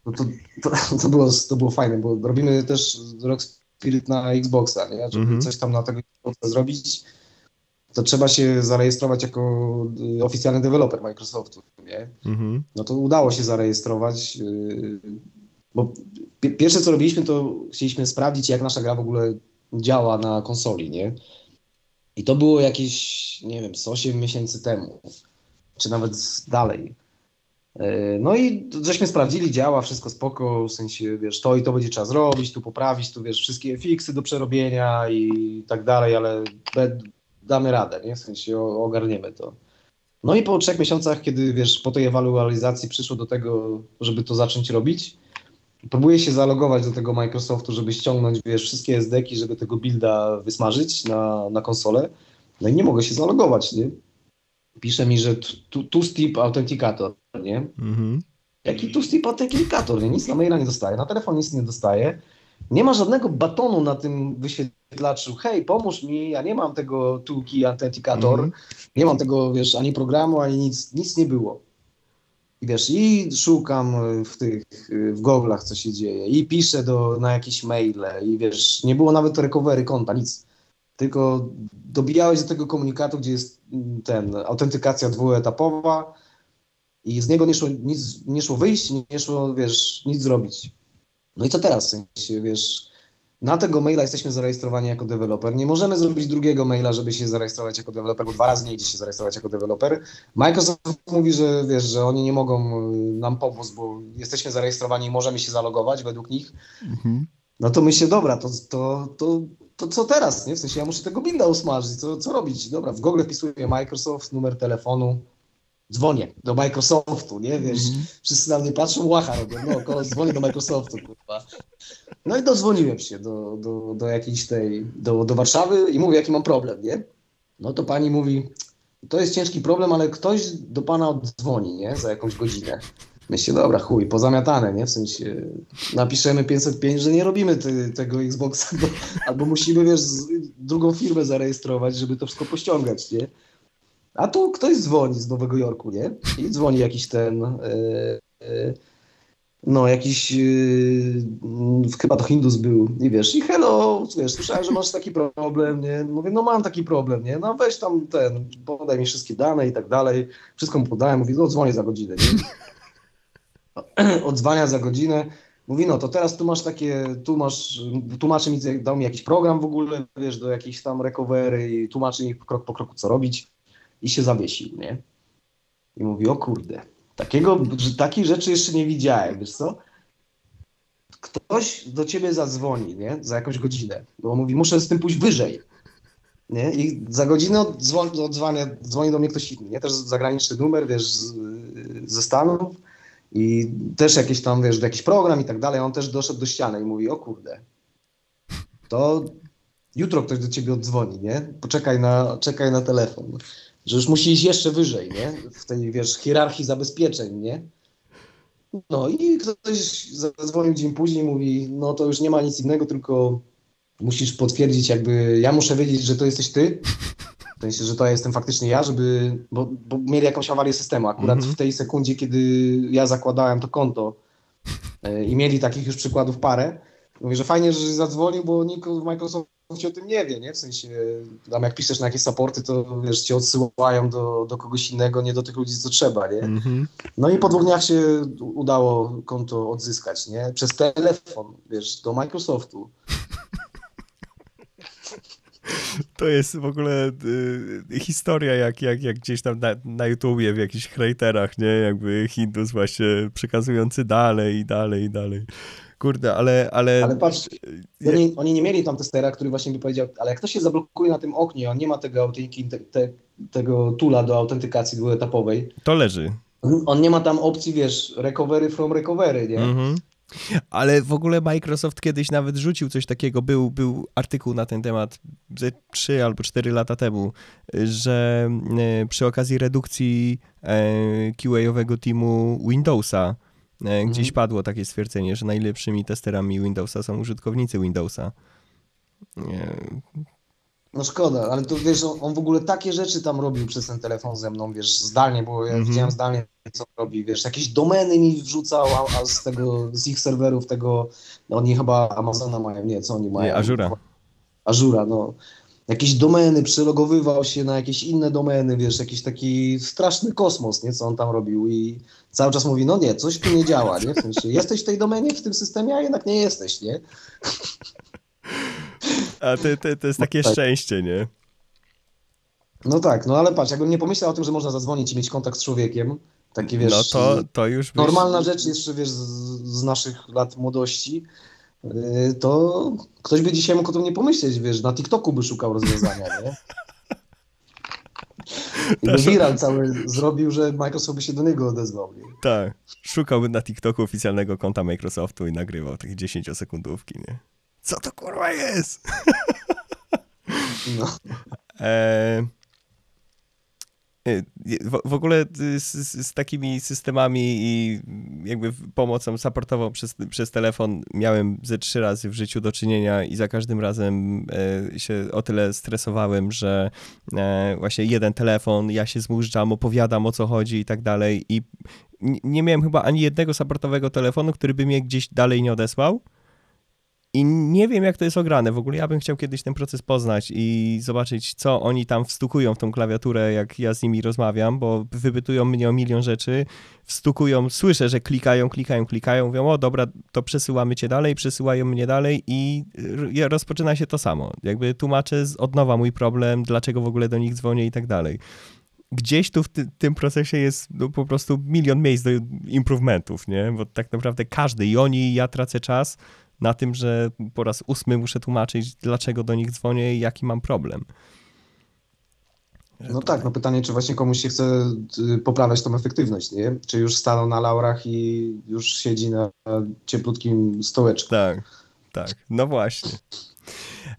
[SPEAKER 2] No to, to, to, było, to było fajne, bo robimy też Rock Spirit na Xboxa, nie? Żeby
[SPEAKER 1] Mhm.
[SPEAKER 2] coś tam na tego Xboxa zrobić, to trzeba się zarejestrować jako y, oficjalny deweloper Microsoftu, nie?
[SPEAKER 1] mhm,
[SPEAKER 2] No to udało się zarejestrować, yy, bo pi- pierwsze co robiliśmy, to chcieliśmy sprawdzić, jak nasza gra w ogóle działa na konsoli, nie? I to było jakieś, nie wiem, z 8 miesięcy temu, czy nawet dalej. Yy, No i żeśmy sprawdzili, działa, wszystko spoko, w sensie, wiesz, to i to będzie trzeba zrobić, tu poprawić, tu, wiesz, wszystkie fiksy do przerobienia i tak dalej, ale damy radę, nie? W sensie ogarniemy to. No i po trzech miesiącach, kiedy wiesz, po tej ewaluacji przyszło do tego, żeby to zacząć robić, próbuję się zalogować do tego Microsoftu, żeby ściągnąć, wiesz, wszystkie SD-ki, żeby tego builda wysmażyć na, na konsolę. No i nie mogę się zalogować, nie? Pisze mi, że tu- two-step authenticator, nie?
[SPEAKER 1] mhm.
[SPEAKER 2] Jaki two-step authenticator, nie? Nic na maila nie dostaję, na telefon nic nie dostaję. Nie ma żadnego batonu na tym wyświetlaczu. Hej, pomóż mi, ja nie mam tego two-key authenticator.
[SPEAKER 1] Mhm.
[SPEAKER 2] Nie mam tego, wiesz, ani programu, ani nic, nic nie było. I wiesz, i szukam w tych, w goglach, co się dzieje, i piszę do, na jakieś maile, i wiesz, nie było nawet recovery konta, nic. Tylko dobijałeś do tego komunikatu, gdzie jest mm, ten, autentykacja dwuetapowa i z niego nie szło, nic, nie szło wyjść, nie szło, wiesz, nic zrobić. No i co teraz, w sensie, wiesz, na tego maila jesteśmy zarejestrowani jako deweloper. Nie możemy zrobić drugiego maila, żeby się zarejestrować jako deweloper, bo dwa razy nie idzie się zarejestrować jako deweloper. Microsoft mówi, że wiesz, że oni nie mogą y, nam pomóc, bo jesteśmy zarejestrowani i możemy się zalogować według nich.
[SPEAKER 1] Mhm.
[SPEAKER 2] No to myślę, dobra, to, to, to, to co teraz, nie? W sensie ja muszę tego builda usmażyć, co, co robić? Dobra, w Google wpisuję Microsoft, numer telefonu, dzwonię do Microsoftu, nie? Wiesz,
[SPEAKER 1] Mhm.
[SPEAKER 2] wszyscy na mnie patrzą, łacha robią, no, ko- [laughs] dzwonię do Microsoftu, kurwa. No i dodzwoniłem się do, do, do jakiejś tej, do, do Warszawy i mówię, jaki mam problem, nie? No to pani mówi, to jest ciężki problem, ale ktoś do pana oddzwoni, nie? Za jakąś godzinę. Myślę, dobra, chuj, pozamiatane, nie? W sensie napiszemy 505, że nie robimy ty, tego Xboxa, bo, [laughs] albo musimy, wiesz, drugą firmę zarejestrować, żeby to wszystko pościągać, nie? A tu ktoś dzwoni z Nowego Jorku, nie? I dzwoni jakiś ten, e, e, no jakiś, e, mm, chyba to Hindus był, i wiesz, i hello, wiesz, słyszałem, że masz taki problem, nie? Mówię, no mam taki problem, nie? No weź tam ten, podaj mi wszystkie dane i tak dalej. Wszystko mu podałem, mówi, no dzwonię za godzinę, nie? [clears throat] Odzwania za godzinę. Mówi, no to teraz tu masz takie, tu masz, tłumaczy mi, dał mi jakiś program w ogóle, wiesz, do jakiejś tam recovery i tłumaczy mi krok po kroku, co robić i się zawiesił, nie? I mówi, o kurde, takiego, takiej rzeczy jeszcze nie widziałem, wiesz co? Ktoś do ciebie zadzwoni, nie? Za jakąś godzinę, bo mówi, muszę z tym pójść wyżej, nie? I za godzinę odzwania, dzwoni do mnie ktoś inny, nie? Też zagraniczny numer, wiesz, ze Stanów i też jakieś tam, wiesz, jakiś program i tak dalej, on też doszedł do ściany i mówi, o kurde, to jutro ktoś do ciebie oddzwoni, nie? Poczekaj na, czekaj na telefon. Że już musi iść jeszcze wyżej, nie? W tej, wiesz, hierarchii zabezpieczeń, nie? No i ktoś zadzwonił dzień później, mówi, no to już nie ma nic innego, tylko musisz potwierdzić jakby, ja muszę wiedzieć, że to jesteś ty, w sensie, że to jestem faktycznie ja, żeby, bo, bo mieli jakąś awarię systemu. Akurat
[SPEAKER 1] Mhm.
[SPEAKER 2] w tej sekundzie, kiedy ja zakładałem to konto e, i mieli takich już przykładów parę, mówię, że fajnie, że zadzwonił, bo nikt w Microsoftie o tym nie wie, nie? W sensie, tam jak piszesz na jakieś supporty, to wiesz, cię odsyłają do, do kogoś innego, nie do tych ludzi, co trzeba, nie?
[SPEAKER 1] Mhm.
[SPEAKER 2] No i po dwóch dniach się udało konto odzyskać, nie? Przez telefon, wiesz, do Microsoftu.
[SPEAKER 1] To jest w ogóle y, historia jak, jak, jak gdzieś tam na, na YouTubie w jakichś hejterach, nie? Jakby Hindus właśnie przekazujący dalej i dalej i dalej. Kurde, ale... Ale,
[SPEAKER 2] Ale patrz, oni, oni nie mieli tam testera, który właśnie by powiedział, ale jak ktoś się zablokuje na tym oknie, on nie ma tego, te, te, tego tula do autentykacji dwuetapowej,
[SPEAKER 1] To leży.
[SPEAKER 2] on nie ma tam opcji, wiesz, recovery from recovery, nie?
[SPEAKER 1] Mhm. Ale w ogóle Microsoft kiedyś nawet rzucił coś takiego, był, był artykuł na ten temat ze 3 albo 4 lata temu, że e, przy okazji redukcji e, QA-owego teamu Windowsa e, gdzieś
[SPEAKER 2] Mhm.
[SPEAKER 1] padło takie stwierdzenie, że najlepszymi testerami Windowsa są użytkownicy Windowsa.
[SPEAKER 2] No szkoda, ale to wiesz, on, on w ogóle takie rzeczy tam robił przez ten telefon ze mną, wiesz, zdalnie, bo ja
[SPEAKER 1] Mhm.
[SPEAKER 2] widziałem zdalnie, co robi, wiesz, jakieś domeny mi wrzucał, a, a z tego, z ich serwerów tego, no oni chyba Amazona mają, nie, co oni mają?
[SPEAKER 1] Nie, Azura.
[SPEAKER 2] Azura, no. Jakieś domeny, przelogowywał się na jakieś inne domeny, wiesz, jakiś taki straszny kosmos, nie, co on tam robił i cały czas mówi, no nie, coś tu nie działa, nie, w sensie, jesteś w tej domenie, w tym systemie, a jednak nie jesteś, nie?
[SPEAKER 1] A to, to, to jest takie
[SPEAKER 2] tak.
[SPEAKER 1] szczęście, nie?
[SPEAKER 2] No tak, no ale patrz, jakbym nie pomyślał o tym, że można zadzwonić i mieć kontakt z człowiekiem, takie wiesz,
[SPEAKER 1] No to, to już byś...
[SPEAKER 2] normalna rzecz jeszcze wiesz z, z naszych lat młodości, yy, to ktoś by dzisiaj mógł o tym nie pomyśleć, wiesz, na TikToku by szukał rozwiązania, nie? [laughs] I by
[SPEAKER 1] Też-
[SPEAKER 2] viral cały zrobił, że Microsoft by się do niego odezwał, nie?
[SPEAKER 1] Tak. Szukałbym na TikToku oficjalnego konta Microsoftu i nagrywał takie 10-sekundówki, nie? Co to kurwa jest?
[SPEAKER 2] No.
[SPEAKER 1] E, e, w, w ogóle y, z, z, takimi systemami i jakby pomocą supportową przez, przez telefon miałem ze trzy razy w życiu do czynienia i za każdym razem e, się o tyle stresowałem, że e, właśnie jeden telefon, ja się zmużdżam, opowiadam o co chodzi i tak dalej i nie miałem chyba ani jednego supportowego telefonu, który by mnie gdzieś dalej nie odesłał. I nie wiem, jak to jest ograne. W ogóle ja bym chciał kiedyś ten proces poznać i zobaczyć, co oni tam wstukują w tą klawiaturę, jak ja z nimi rozmawiam, bo wypytują mnie o milion rzeczy, wstukują, słyszę, że klikają, klikają, klikają, mówią, o dobra, to przesyłamy cię dalej, przesyłają mnie dalej i rozpoczyna się to samo. Jakby tłumaczę od nowa mój problem, dlaczego w ogóle do nich dzwonię i tak dalej. Gdzieś tu w ty, tym procesie jest no, po prostu milion miejsc do improvementów, nie? Bo tak naprawdę każdy, i oni, i ja tracę czas, na tym, że po raz ósmy muszę tłumaczyć, dlaczego do nich dzwonię i jaki mam problem.
[SPEAKER 2] no tak, no pytanie, czy właśnie komuś się chce y, poprawiać tą efektywność, nie? Czy już stanął na laurach i już siedzi na cieplutkim stołeczku.
[SPEAKER 1] Tak, tak, no właśnie.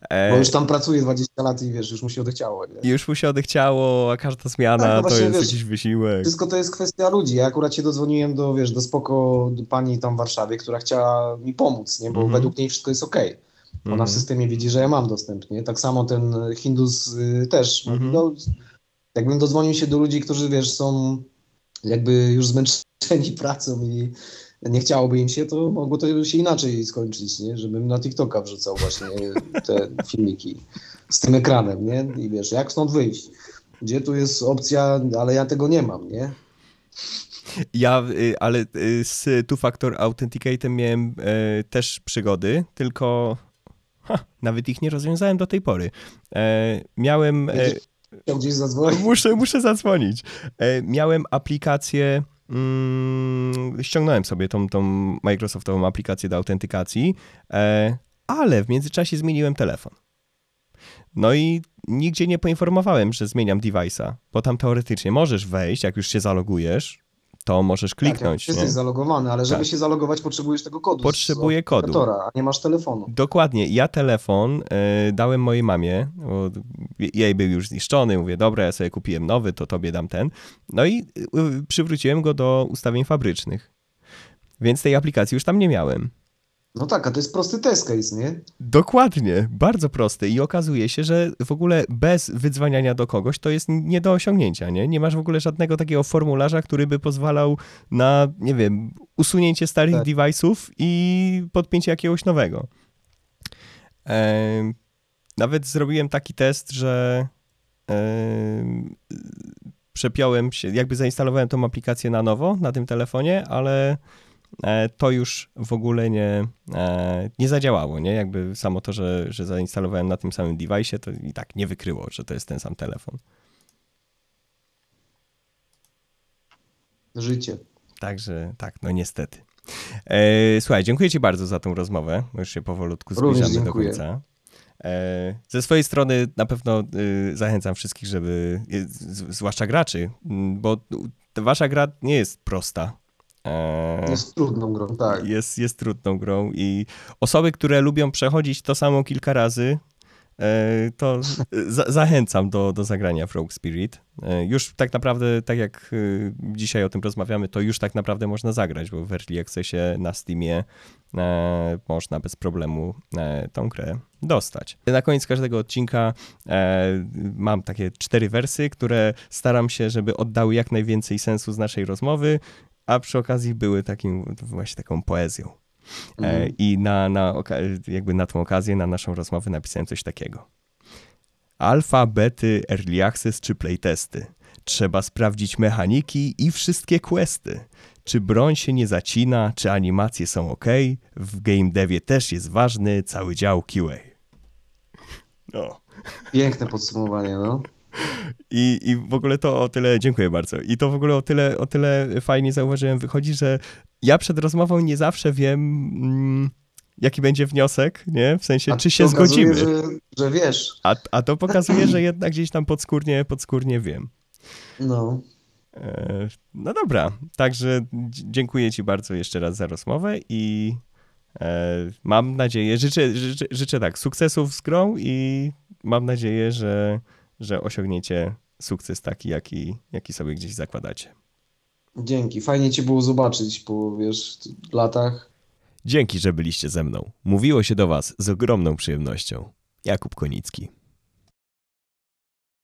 [SPEAKER 2] Bo
[SPEAKER 1] E,
[SPEAKER 2] już tam pracuje 20 lat i wiesz, już mu się odechciało. Nie?
[SPEAKER 1] już mu się odechciało, a każda zmiana
[SPEAKER 2] Tak, no
[SPEAKER 1] to
[SPEAKER 2] właśnie,
[SPEAKER 1] jest
[SPEAKER 2] wiesz,
[SPEAKER 1] jakiś wysiłek.
[SPEAKER 2] Wszystko to jest kwestia ludzi. Ja akurat się dodzwoniłem do, wiesz, do spoko do pani tam w Warszawie, która chciała mi pomóc, nie? Bo
[SPEAKER 1] Mhm.
[SPEAKER 2] według niej wszystko jest okej. Ona
[SPEAKER 1] Mhm.
[SPEAKER 2] w systemie widzi, że ja mam dostęp, nie? Tak samo ten Hindus y, też. mówi,
[SPEAKER 1] Mhm.
[SPEAKER 2] No, jakbym dodzwonił się do ludzi, którzy, wiesz, są jakby już zmęczeni [laughs] pracą i nie chciałoby im się, to mogło to się inaczej skończyć, nie? Żebym na TikToka wrzucał właśnie te [laughs] filmiki z tym ekranem, nie? I wiesz, jak stąd wyjść? Gdzie tu jest opcja, ale ja tego nie mam, nie?
[SPEAKER 1] Ja, y, ale y, z Two-Factor Authenticatem miałem e, też przygody, tylko ha, nawet ich nie rozwiązałem do tej pory. E, miałem... E,
[SPEAKER 2] gdzieś zadzwonić.
[SPEAKER 1] Muszę, muszę zadzwonić. Miałem aplikację, mm, ściągnąłem sobie tą, tą Microsoftową aplikację do autentykacji, e, ale w międzyczasie zmieniłem telefon. No i nigdzie nie poinformowałem, że zmieniam device'a, bo tam teoretycznie możesz wejść, jak już się zalogujesz, to możesz kliknąć.
[SPEAKER 2] Tak, jak
[SPEAKER 1] nie?
[SPEAKER 2] jesteś zalogowany, ale żeby
[SPEAKER 1] Tak.
[SPEAKER 2] się zalogować, potrzebujesz tego kodu.
[SPEAKER 1] Potrzebuję kodu.
[SPEAKER 2] A nie masz telefonu.
[SPEAKER 1] Dokładnie. Ja telefon e, dałem mojej mamie, bo jej był już zniszczony. Mówię, dobra, ja sobie kupiłem nowy, to tobie dam ten. No i y, przywróciłem go do ustawień fabrycznych. Więc tej aplikacji już tam nie miałem.
[SPEAKER 2] No tak, a to jest prosty test case, nie?
[SPEAKER 1] Dokładnie, bardzo prosty. I okazuje się, że w ogóle bez wydzwaniania do kogoś to jest nie do osiągnięcia, nie? Nie masz w ogóle żadnego takiego formularza, który by pozwalał na, nie wiem, usunięcie starych
[SPEAKER 2] Tak.
[SPEAKER 1] device'ów i podpięcie jakiegoś nowego. Em, nawet zrobiłem taki test, że em, przepiąłem się, jakby zainstalowałem tą aplikację na nowo na tym telefonie, ale e, to już w ogóle nie, e, nie zadziałało, nie? Jakby samo to, że, że zainstalowałem na tym samym device'ie, to i tak nie wykryło, że to jest ten sam telefon.
[SPEAKER 2] Życie.
[SPEAKER 1] Także tak, no niestety. E, słuchaj, dziękuję Ci bardzo za tą rozmowę. bo Już się powolutku zbliżamy do końca. E, ze swojej strony na pewno y, zachęcam wszystkich, żeby, y, zwłaszcza graczy, bo wasza gra nie jest prosta. E,
[SPEAKER 2] Jest trudną grą, tak.
[SPEAKER 1] jest, jest trudną grą i osoby, które lubią przechodzić to samo kilka razy, e, to [laughs] za zachęcam do, do zagrania w Rogue Spirit. E, już tak naprawdę, tak jak dzisiaj o tym rozmawiamy, to już tak naprawdę można zagrać, bo w Early Accessie na Steamie można bez problemu tą grę dostać. Na koniec każdego odcinka mam takie cztery wersy, które staram się, żeby oddały jak najwięcej sensu z naszej rozmowy, a przy okazji były takim właśnie taką poezją. E,
[SPEAKER 2] Mhm.
[SPEAKER 1] I na, na, jakby na tą okazję, na naszą rozmowę napisałem coś takiego. Alfa, bety, early access czy playtesty. Trzeba sprawdzić mechaniki i wszystkie questy. Czy broń się nie zacina, czy animacje są ok. W game devie też jest ważny cały dział QA. No.
[SPEAKER 2] Piękne podsumowanie, no.
[SPEAKER 1] I, I w ogóle to o tyle, dziękuję bardzo. I to w ogóle o tyle, o tyle fajnie zauważyłem, wychodzi, że ja przed rozmową nie zawsze wiem, mm, jaki będzie wniosek, nie? W sensie,
[SPEAKER 2] A
[SPEAKER 1] czy się zgodzimy.
[SPEAKER 2] Że, że wiesz,
[SPEAKER 1] A, a to pokazuje, że jednak gdzieś tam podskórnie, podskórnie wiem.
[SPEAKER 2] no.
[SPEAKER 1] E, No dobra, także dz- dziękuję Ci bardzo jeszcze raz za rozmowę i e, mam nadzieję, życzę, życzę, życzę tak, sukcesów z grą i mam nadzieję, że, że osiągniecie sukces taki, jaki, jaki sobie gdzieś zakładacie.
[SPEAKER 2] Dzięki. Fajnie cię było zobaczyć po, wiesz, latach.
[SPEAKER 1] Dzięki, że byliście ze mną. Mówiło się do Was z ogromną przyjemnością. Jakub Konicki.